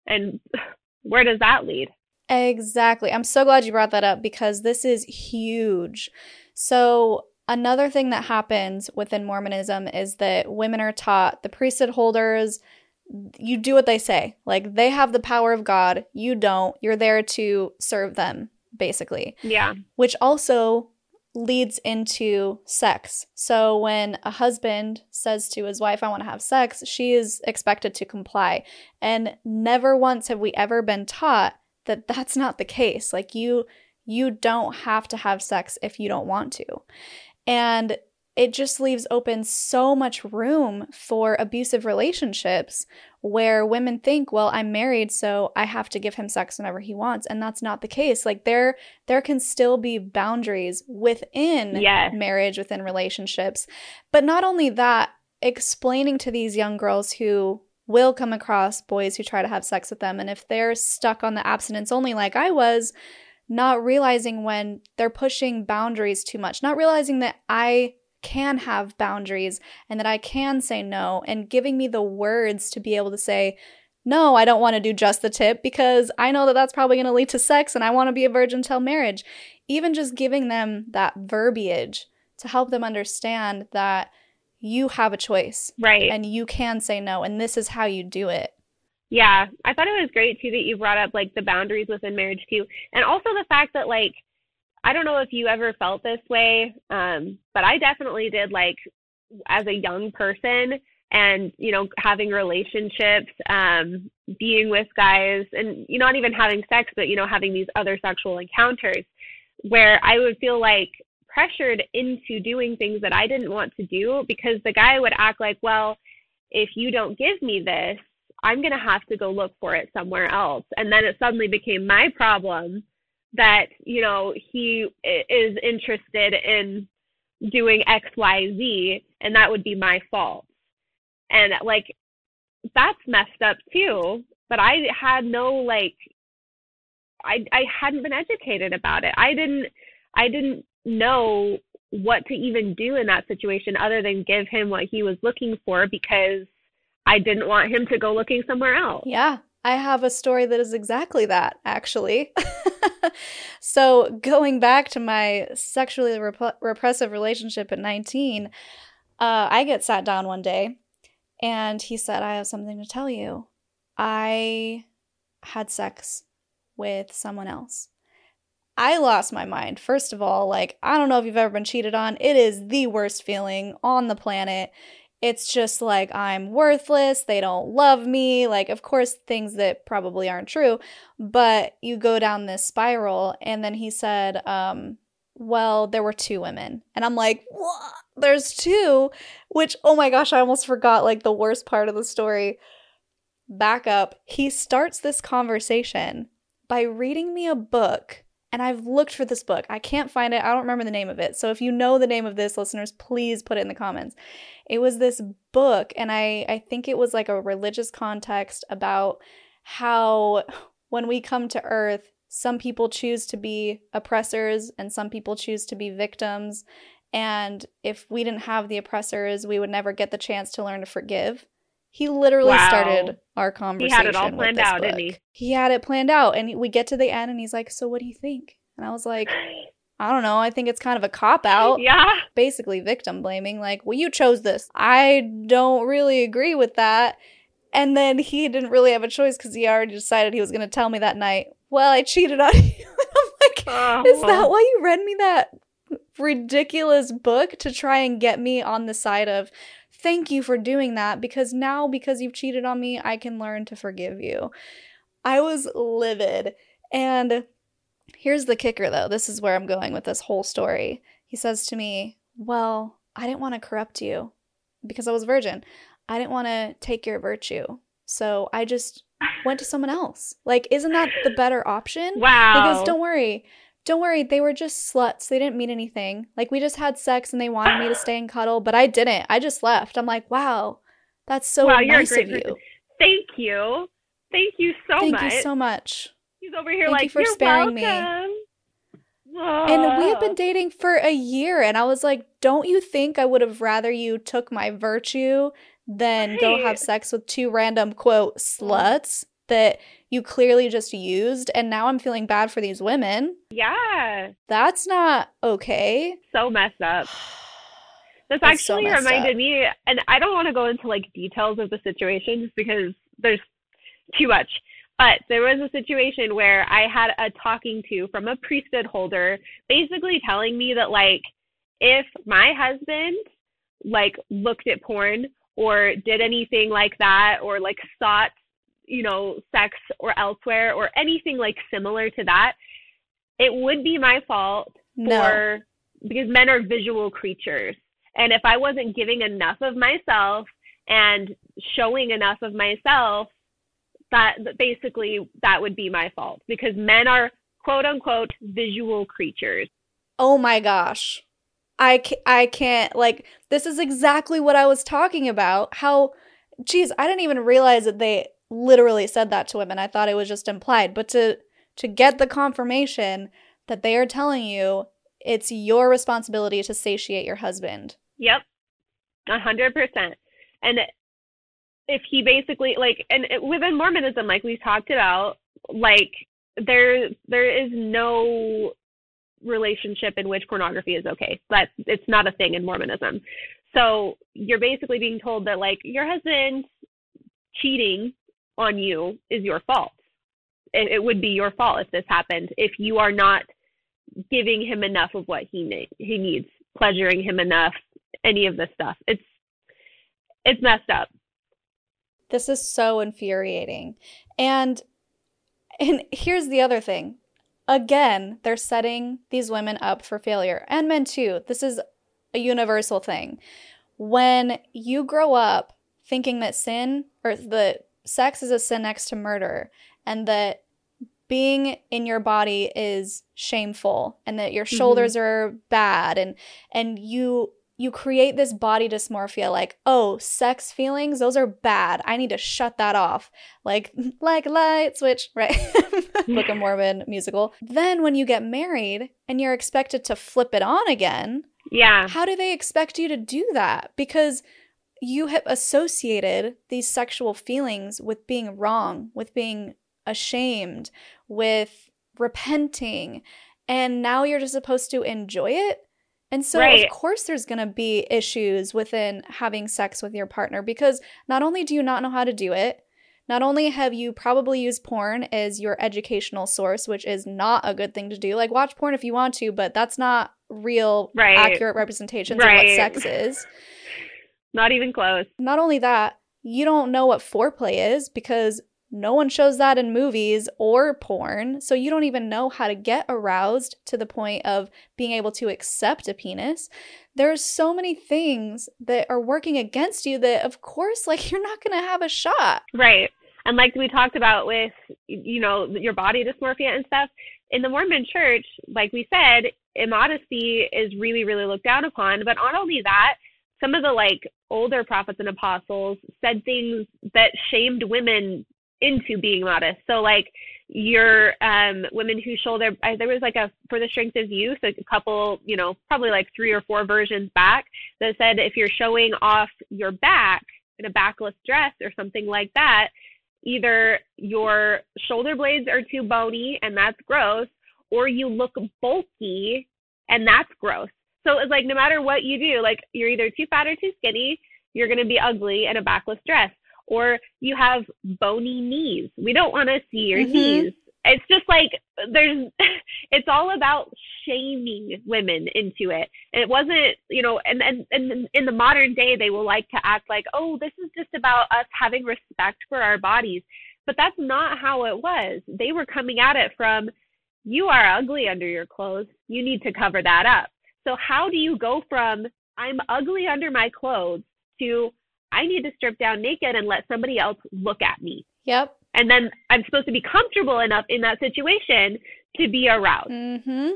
And where does that lead? Exactly. I'm so glad you brought that up because this is huge. So, another thing that happens within Mormonism is that women are taught the priesthood holders, you do what they say. Like, they have the power of God, you don't. You're there to serve them, basically Yeah. which also leads into sex. So when a husband says to his wife, I want to have sex, she is expected to comply. And never once have we ever been taught that that's not the case. Like you you don't have to have sex if you don't want to. And it just leaves open so much room for abusive relationships where women think, well, I'm married, so I have to give him sex whenever he wants. And that's not the case. Like there there can still be boundaries within Yes. marriage, within relationships. But not only that, explaining to these young girls who will come across boys who try to have sex with them, and if they're stuck on the abstinence only, like I was, not realizing when they're pushing boundaries too much, not realizing that I can have boundaries and that I can say no, and giving me the words to be able to say, no, I don't want to do just the tip because I know that that's probably going to lead to sex and I want to be a virgin till marriage. Even just giving them that verbiage to help them understand that you have a choice Right. and you can say no, and this is how you do it. Yeah, I thought it was great too that you brought up like the boundaries within marriage too, and also the fact that like I don't know if you ever felt this way, um, but I definitely did. Like as a young person, and you know having relationships, um, being with guys, and you know not even having sex, but you know having these other sexual encounters, where I would feel like pressured into doing things that I didn't want to do because the guy would act like, well, if you don't give me this I'm going to have to go look for it somewhere else. And then it suddenly became my problem that, you know, he is interested in doing XYZ and that would be my fault. And like, that's messed up too. but I had no like I I hadn't been educated about it. I didn't I didn't know what to even do in that situation other than give him what he was looking for because I didn't want him to go looking somewhere else. Yeah. I have a story that is exactly that, actually. so, going back to my sexually rep- repressive relationship at 19, uh, I get sat down one day and he said, I have something to tell you. I had sex with someone else. I lost my mind. First of all, like, I don't know if you've ever been cheated on. It is the worst feeling on the planet. It's just like I'm worthless. They don't love me. Like, of course, things that probably aren't true, but you go down this spiral. And then he said, um, well, there were two women. And I'm like, what? There's two? Which, oh my gosh, I almost forgot like the worst part of the story. Back up. He starts this conversation by reading me a book. And I've looked for this book. I can't find it. I don't remember the name of it. So if you know the name of this, listeners, please put it in the comments. It was this book, and I, I think it was like a religious context about how when we come to earth, some people choose to be oppressors and some people choose to be victims. And if we didn't have the oppressors, we would never get the chance to learn to forgive. He literally wow. started our conversation. He had it all planned out, book. didn't he? He had it planned out. And we get to the end and he's like, So what do you think? And I was like, I don't know. I think it's kind of a cop out. Yeah. Basically, victim blaming. Like, well, you chose this. I don't really agree with that. And then he didn't really have a choice because he already decided he was going to tell me that night, well, I cheated on you. I'm like, oh, is that why you read me that ridiculous book to try and get me on the side of, thank you for doing that because now because you've cheated on me, I can learn to forgive you. I was livid. And here's the kicker though. This is where I'm going with this whole story. He says to me, Well, I didn't want to corrupt you because I was virgin. I didn't want to take your virtue. So I just went to someone else. Like, isn't that the better option? Wow. He goes, Don't worry don't worry, they were just sluts. They didn't mean anything. Like, we just had sex and they wanted me to stay and cuddle, but I didn't. I just left. I'm like, wow, that's so wow, nice of you. Thank you. Thank you so Thank much. Thank you so much. He's over here Thank like, you for sparing welcome. me. And we had been dating for a year, and I was like, don't you think I would have rather you took my virtue than right. go have sex with two random, quote, sluts that you clearly just used and now I'm feeling bad for these women. Yeah. That's not okay. So messed up. This actually so reminded up. me and I don't want to go into like details of the situation just because there's too much. But there was a situation where I had a talking to from a priesthood holder basically telling me that like if my husband like looked at porn or did anything like that or like sought you know, sex or elsewhere or anything like similar to that, it would be my fault no. for because men are visual creatures. And if I wasn't giving enough of myself and showing enough of myself, that basically that would be my fault because men are quote unquote visual creatures. Oh my gosh. I, ca- I can't like this is exactly what I was talking about. How geez, I didn't even realize that they literally said that to women. I thought it was just implied, but to to get the confirmation that they are telling you it's your responsibility to satiate your husband. Yep. A hundred percent. And if he basically like, and within Mormonism, like we talked about, like there there is no relationship in which pornography is okay. That it's not a thing in Mormonism. So you're basically being told that like your husband cheating on you is your fault. It, it would be your fault if this happened if you are not giving him enough of what he ne- he needs, pleasuring him enough, any of this stuff. It's it's messed up. This is so infuriating. And and here's the other thing. Again, they're setting these women up for failure and men too. This is a universal thing. When you grow up thinking that sin or the sex is a sin next to murder and that being in your body is shameful and that your mm-hmm. shoulders mm-hmm. are bad and and you you create this body dysmorphia like, oh, sex feelings, those are bad. I need to shut that off. Like, like light switch, right? Book of Mormon musical. Then when you get married and you're expected to flip it on again, yeah. how do they expect you to do that? Because you have associated these sexual feelings with being wrong, with being ashamed, with repenting, and now you're just supposed to enjoy it. And so, Right. of course, there's going to be issues within having sex with your partner because not only do you not know how to do it, not only have you probably used porn as your educational source, which is not a good thing to do. Like, watch porn if you want to, but that's not real, Right. accurate representations of what sex is. Not even close. Not only that, you don't know what foreplay is because no one shows that in movies or porn. So you don't even know how to get aroused to the point of being able to accept a penis. There's so many things that are working against you that, of course, like you're not going to have a shot. Right. And like we talked about with, you know, your body dysmorphia and stuff, in the Mormon church, like we said, immodesty is really, really looked down upon. But not only that, some of the like older prophets and apostles said things that shamed women into being modest. So like your um women who show their I, there was like a for the strength of youth a couple you know probably like three or four versions back that said if you're showing off your back in a backless dress or something like that either your shoulder blades are too bony and that's gross or you look bulky and that's gross so it's like no matter what you do like you're either too fat or too skinny you're going to be ugly in a backless dress. Or you have bony knees. We don't want to see your Mhm. knees. It's just like there's it's all about shaming women into it. And it wasn't you know and and, and in the modern day they will like to act like oh this is just about us having respect for our bodies. But that's not how it was. They were coming at it from you are ugly under your clothes. You need to cover that up so how do you go from i'm ugly under my clothes to i need to strip down naked and let somebody else look at me Yep. and then I'm supposed to be comfortable enough in that situation to be aroused. Mm hmm.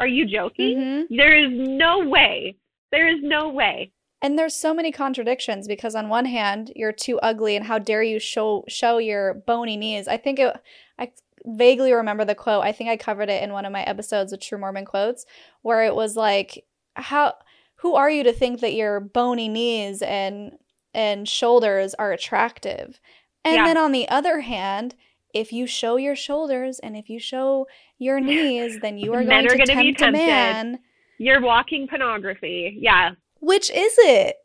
Are you joking? Mm hmm. There is no way. There is no way. And there's so many contradictions because on one hand, you're too ugly and how dare you show show your bony knees. I think it I vaguely remember the quote. I think I covered it in one of my episodes of True Mormon quotes where it was like how who are you to think that your bony knees and and shoulders are attractive? And Yeah. then on the other hand, if you show your shoulders and if you show your knees, then you are Men going are to gonna be tempt a tempted. man. You're walking pornography. Yeah. Which is it?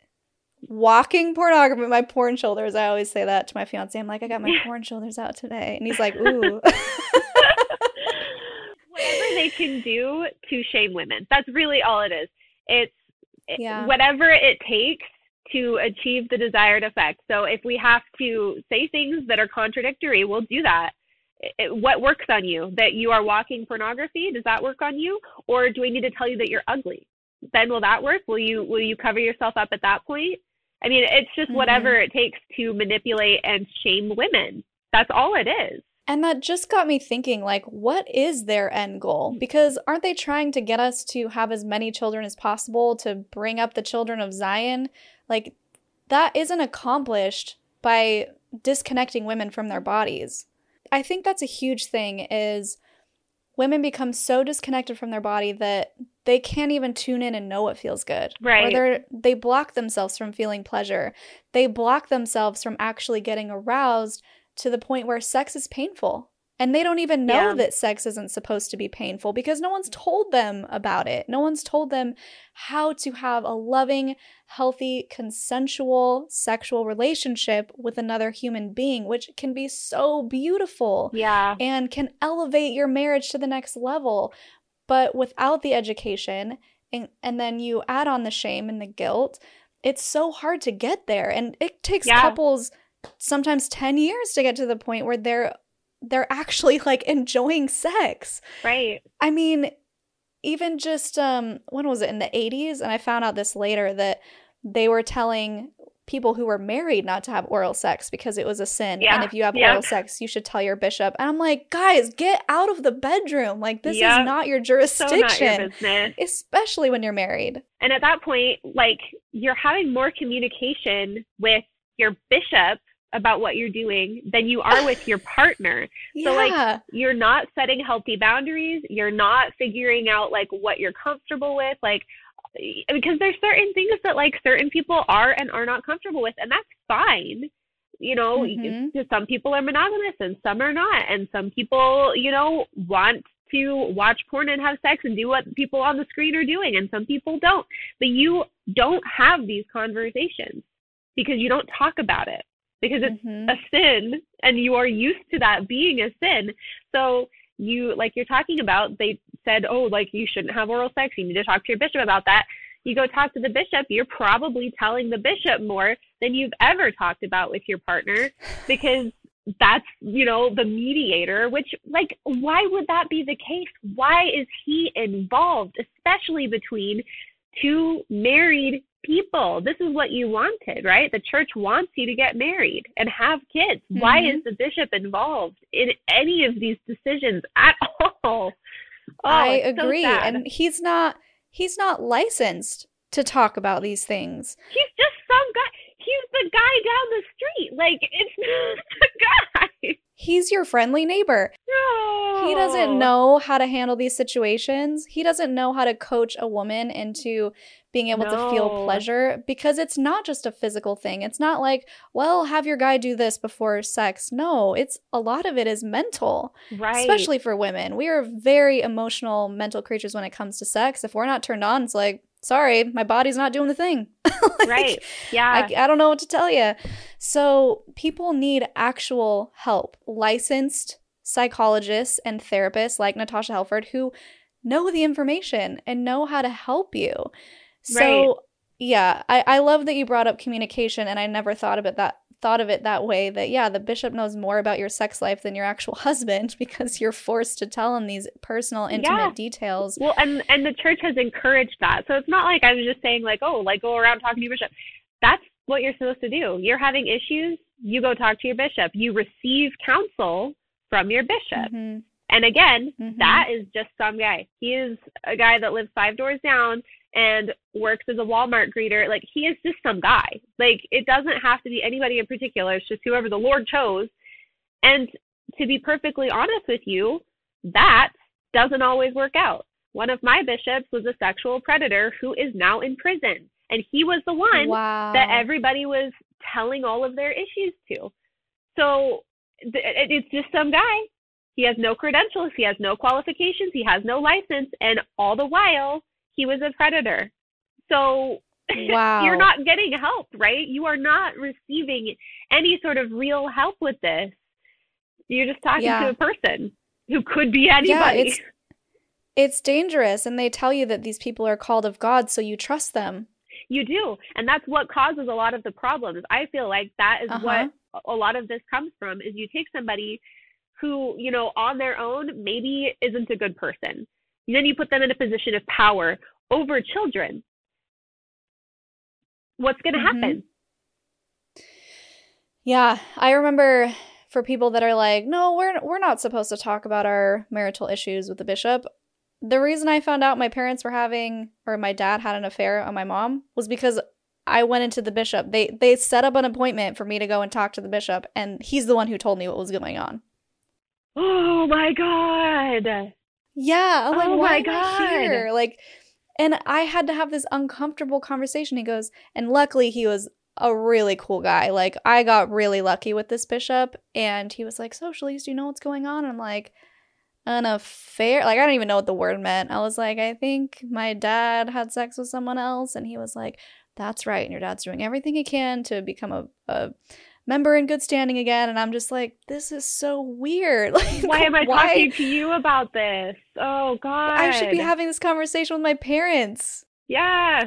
Walking pornography, my porn shoulders. I always say that to my fiance. I'm like, I got my porn shoulders out today. And he's like, ooh. Whatever they can do to shame women. That's really all it is. It's it- Yeah. whatever it takes to achieve the desired effect. So if we have to say things that are contradictory, we'll do that. It- what works on you? That you are walking pornography? Does that work on you? Or do we need to tell you that you're ugly? Then will that work? Will you will you cover yourself up at that point? I mean, it's just Mhm. whatever it takes to manipulate and shame women. That's all it is. and that just got me thinking, like, what is their end goal? Because aren't they trying to get us to have as many children as possible to bring up the children of Zion? Like, that isn't accomplished by disconnecting women from their bodies. I think that's a huge thing is women become so disconnected from their body that they can't even tune in and know what feels good. Or Right. they're, they block themselves from feeling pleasure. They block themselves from actually getting aroused to the point where sex is painful. And they don't even know Yeah. that sex isn't supposed to be painful because no one's told them about it. No one's told them how to have a loving, healthy, consensual sexual relationship with another human being, which can be so beautiful Yeah. and can elevate your marriage to the next level. But without the education, and, and then you add on the shame and the guilt, it's so hard to get there. And it takes Yeah. couples sometimes 10 years to get to the point where they're they're actually like enjoying sex. Right. I mean, even just um when was it in the 80s and I found out this later that they were telling people who were married not to have oral sex because it was a sin. Yeah, And if you have yeah. oral sex, you should tell your bishop. And I'm like, guys, get out of the bedroom. Like, this is not your jurisdiction. So not your especially when you're married. And at that point, like you're having more communication with your bishop about what you're doing than you are with your partner. Yeah. So, like, You're not setting healthy boundaries. You're not figuring out like what you're comfortable with. Like, because there's certain things that like certain people are and are not comfortable with, and that's fine. You know, Mhm. because some people are monogamous and some are not, and some people, you know, want to watch porn and have sex and do what people on the screen are doing, and some people don't. But you don't have these conversations because you don't talk about it because it's Mhm. a sin and you are used to that being a sin. So you like you're talking about they said, "Oh, like you shouldn't have oral sex. You need to talk to your bishop about that." You go talk to the bishop, you're probably telling the bishop more than you've ever talked about with your partner because that's, you know, the mediator, which like why would that be the case? Why is he involved, especially between two married people. This is what you wanted, right? The church wants you to get married and have kids. Why Mhm. is the bishop involved in any of these decisions at all? Oh, I it's so agree. and he's not he's not licensed to talk about these things. he's just some guy. He's the guy down the street. Like it's not the guy. He's your friendly neighbor. No. He doesn't know how to handle these situations. He doesn't know how to coach a woman into being able to feel pleasure because it's not just a physical thing. It's not like, well, have your guy do this before sex. No, it's a lot of it is mental, Right. especially for women. We are very emotional, mental creatures when it comes to sex. If we're not turned on, it's like, sorry, my body's not doing the thing. Like, right. Yeah. I, I don't know what to tell you. So, people need actual help, licensed psychologists and therapists like Natasha Helfer who know the information and know how to help you. So, Right. yeah, I, I love that you brought up communication, and I never thought of it that thought of it that way. That yeah, the bishop knows more about your sex life than your actual husband because you're forced to tell him these personal, intimate Yeah. details. Well, and and the church has encouraged that. So it's not like I was just saying like, oh, like go around talking to your bishop. That's what you're supposed to do. You're having issues, you go talk to your bishop. You receive counsel from your bishop. Mhm, And again, mhm. that is just some guy. He is a guy that lives five doors down and works as a Walmart greeter. Like he is just some guy. Like it doesn't have to be anybody in particular. It's just whoever the Lord chose. And to be perfectly honest with you, that doesn't always work out. One of my bishops was a sexual predator who is now in prison. And he was the one wow. that everybody was telling all of their issues to. So it's just some guy. He has no credentials, he has no qualifications, he has no license, and all the while he was a predator. So Wow. you're not getting help, right? You are not receiving any sort of real help with this. You're just talking Yeah. to a person who could be anybody. Yeah, it's it's dangerous and they tell you that these people are called of God so you trust them. You do. And that's what causes a lot of the problems. I feel like that is Uh-huh. what a lot of this comes from is you take somebody who, you know, on their own maybe isn't a good person. then you put them in a position of power over children. What's going to Mhm. happen? Yeah, I remember for people that are like, "No, we're we're not supposed to talk about our marital issues with the bishop." The reason I found out my parents were having or my dad had an affair on my mom was because I went into the bishop. They they set up an appointment for me to go and talk to the bishop and he's the one who told me what was going on. Oh my god. Yeah, I'm like, Oh why my am I God. here? Like, and I had to have this uncomfortable conversation. He goes, and luckily he was a really cool guy. Like, I got really lucky with this bishop, and he was like, "So, Shelise, do you know what's going on?" And I'm like, "An affair?" Like, I don't even know what the word meant. I was like, "I think my dad had sex with someone else," and he was like, "That's right, and your dad's doing everything he can to become a." a member in good standing again and i'm just like this is so weird like Why am I why- talking to you about this? Oh god. I should be having this conversation with my parents. Yeah.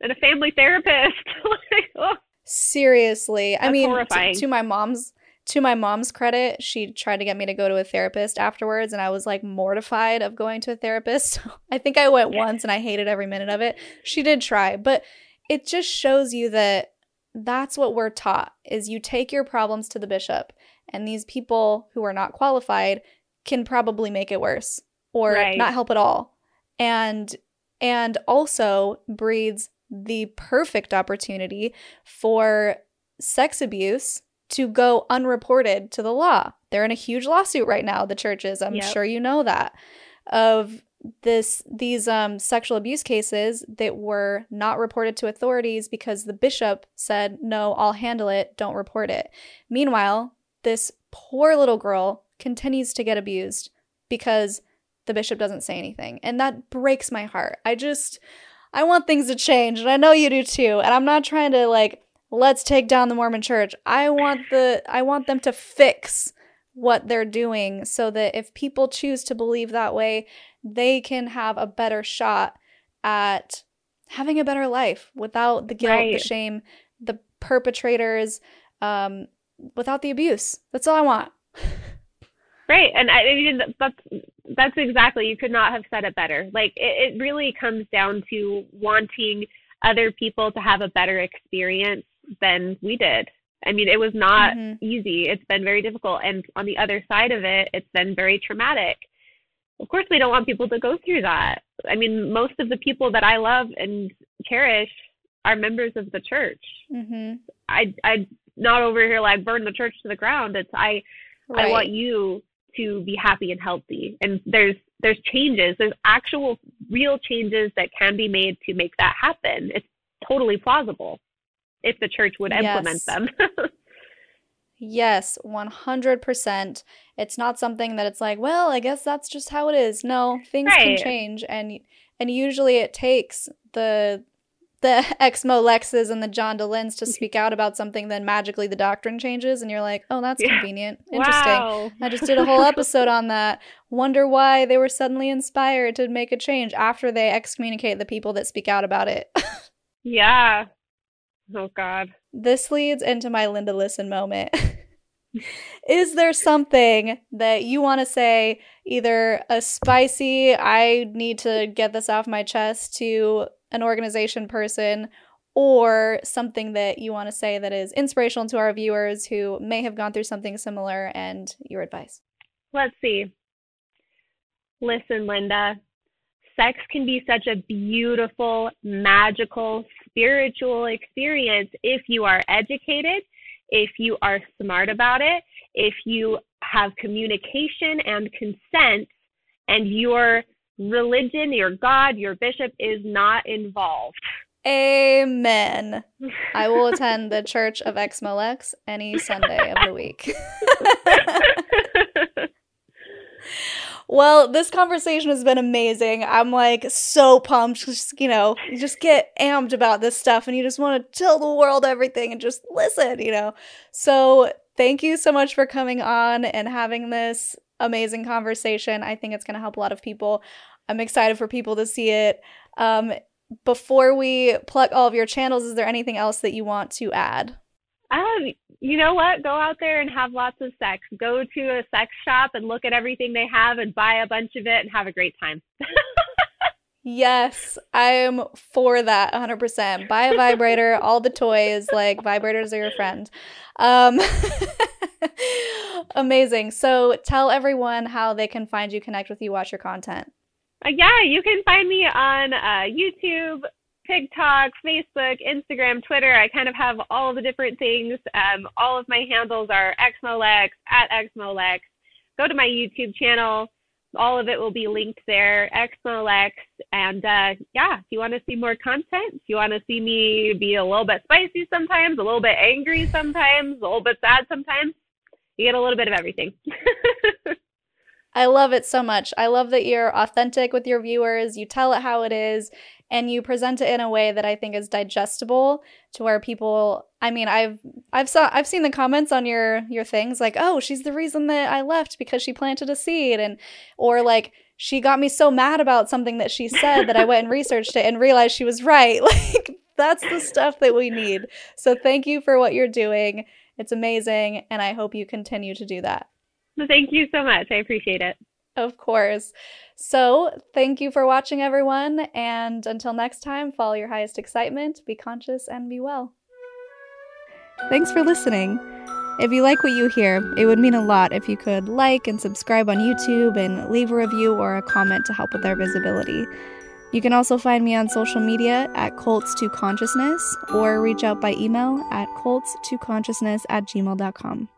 And a family therapist. like, oh. Seriously. I mean, t- horrifying. to my mom's to my mom's credit, she tried to get me to go to a therapist afterwards and I was like mortified of going to a therapist. I think I went once and I hated every minute of it. She did try, but it just shows you that that's what we're taught is you take your problems to the bishop and these people who are not qualified can probably make it worse or Right. not help at all. And and also breeds the perfect opportunity for sex abuse to go unreported to the law. They're in a huge lawsuit right now, the churches. I'm Yep. sure you know that. Of this these um sexual abuse cases that were not reported to authorities because the bishop said, "No, I'll handle it. Don't report it." Meanwhile, this poor little girl continues to get abused because the bishop doesn't say anything. And that breaks my heart. I just I want things to change, and I know you do too. And I'm not trying to like let's take down the Mormon church. I want the I want them to fix what they're doing so that if people choose to believe that way, they can have a better shot at having a better life without the guilt, the shame, the perpetrators, um, without the abuse. That's all I want. Right, and I I mean that's that's exactly. You could not have said it better. Like it, it really comes down to wanting other people to have a better experience than we did. I mean, it was not Mhm. easy. It's been very difficult, and on the other side of it, it's been very traumatic. Of course, we don't want people to go through that. I mean, most of the people that I love and cherish are members of the church. Mm-hmm. I I not over here like burn the church to the ground. It's I I want you to be happy and healthy. And there's there's changes. There's actual real changes that can be made to make that happen. It's totally plausible if the church would implement Yes. them. Yes, 100%. It's not something that it's like, well, I guess that's just how it is. No, things can change and and usually it takes the the Exmo Lexes and the John Dehlins to speak out about something then magically the doctrine changes and you're like, "Oh, that's Yeah. convenient. Interesting." wow. I just did a whole episode on that. Wonder why they were suddenly inspired to make a change after they excommunicate the people that speak out about it. yeah. Oh God. this leads into my Linda Listen moment. Is there something that you want to say, either a spicy, I need to get this off my chest to an organization person, or something that you want to say that is inspirational to our viewers who may have gone through something similar and your advice? Let's see. Listen, Linda. Sex can be such a beautiful, magical, spiritual experience if you are educated, if you are smart about it, if you have communication and consent, and your religion, your God, your bishop is not involved. Amen. I will attend the Church of Exmolex any Sunday of the week. Well, this conversation has been amazing. I'm like so pumped. Just, you know, you just get amped about this stuff and you just want to tell the world everything and just listen, you know. So, thank you so much for coming on and having this amazing conversation. I think it's going to help a lot of people. I'm excited for people to see it. Um, before we pluck all of your channels, is there anything else that you want to add? Um, you know what? Go out there and have lots of sex. Go to a sex shop and look at everything they have and buy a bunch of it and have a great time. Yes, I'm for that 100%. Buy a vibrator, all the toys, like vibrators are your friend. Um, amazing. So tell everyone how they can find you, connect with you, watch your content. Uh, yeah, you can find me on uh, YouTube, TikTok, Facebook, Instagram, Twitter. I kind of have all the different things. Um, all of my handles are exmolex at exmolex. Go to my YouTube channel. All of it will be linked there, exmolex. And uh, yeah, if you want to see more content, if you want to see me be a little bit spicy sometimes, a little bit angry sometimes, a little bit sad sometimes, you get a little bit of everything. I love it so much. I love that you're authentic with your viewers, you tell it how it is, and you present it in a way that I think is digestible to where people I mean, I've I've saw I've seen the comments on your your things like, "Oh, she's the reason that I left because she planted a seed." And or like she got me so mad about something that she said that I went and researched it and realized she was right. Like that's the stuff that we need. So thank you for what you're doing. It's amazing and I hope you continue to do that. Thank you so much. I appreciate it. Of course. So, thank you for watching, everyone. And until next time, follow your highest excitement, be conscious, and be well. Thanks for listening. If you like what you hear, it would mean a lot if you could like and subscribe on YouTube and leave a review or a comment to help with our visibility. You can also find me on social media at Cults2Consciousness or reach out by email at cults2consciousness at gmail.com.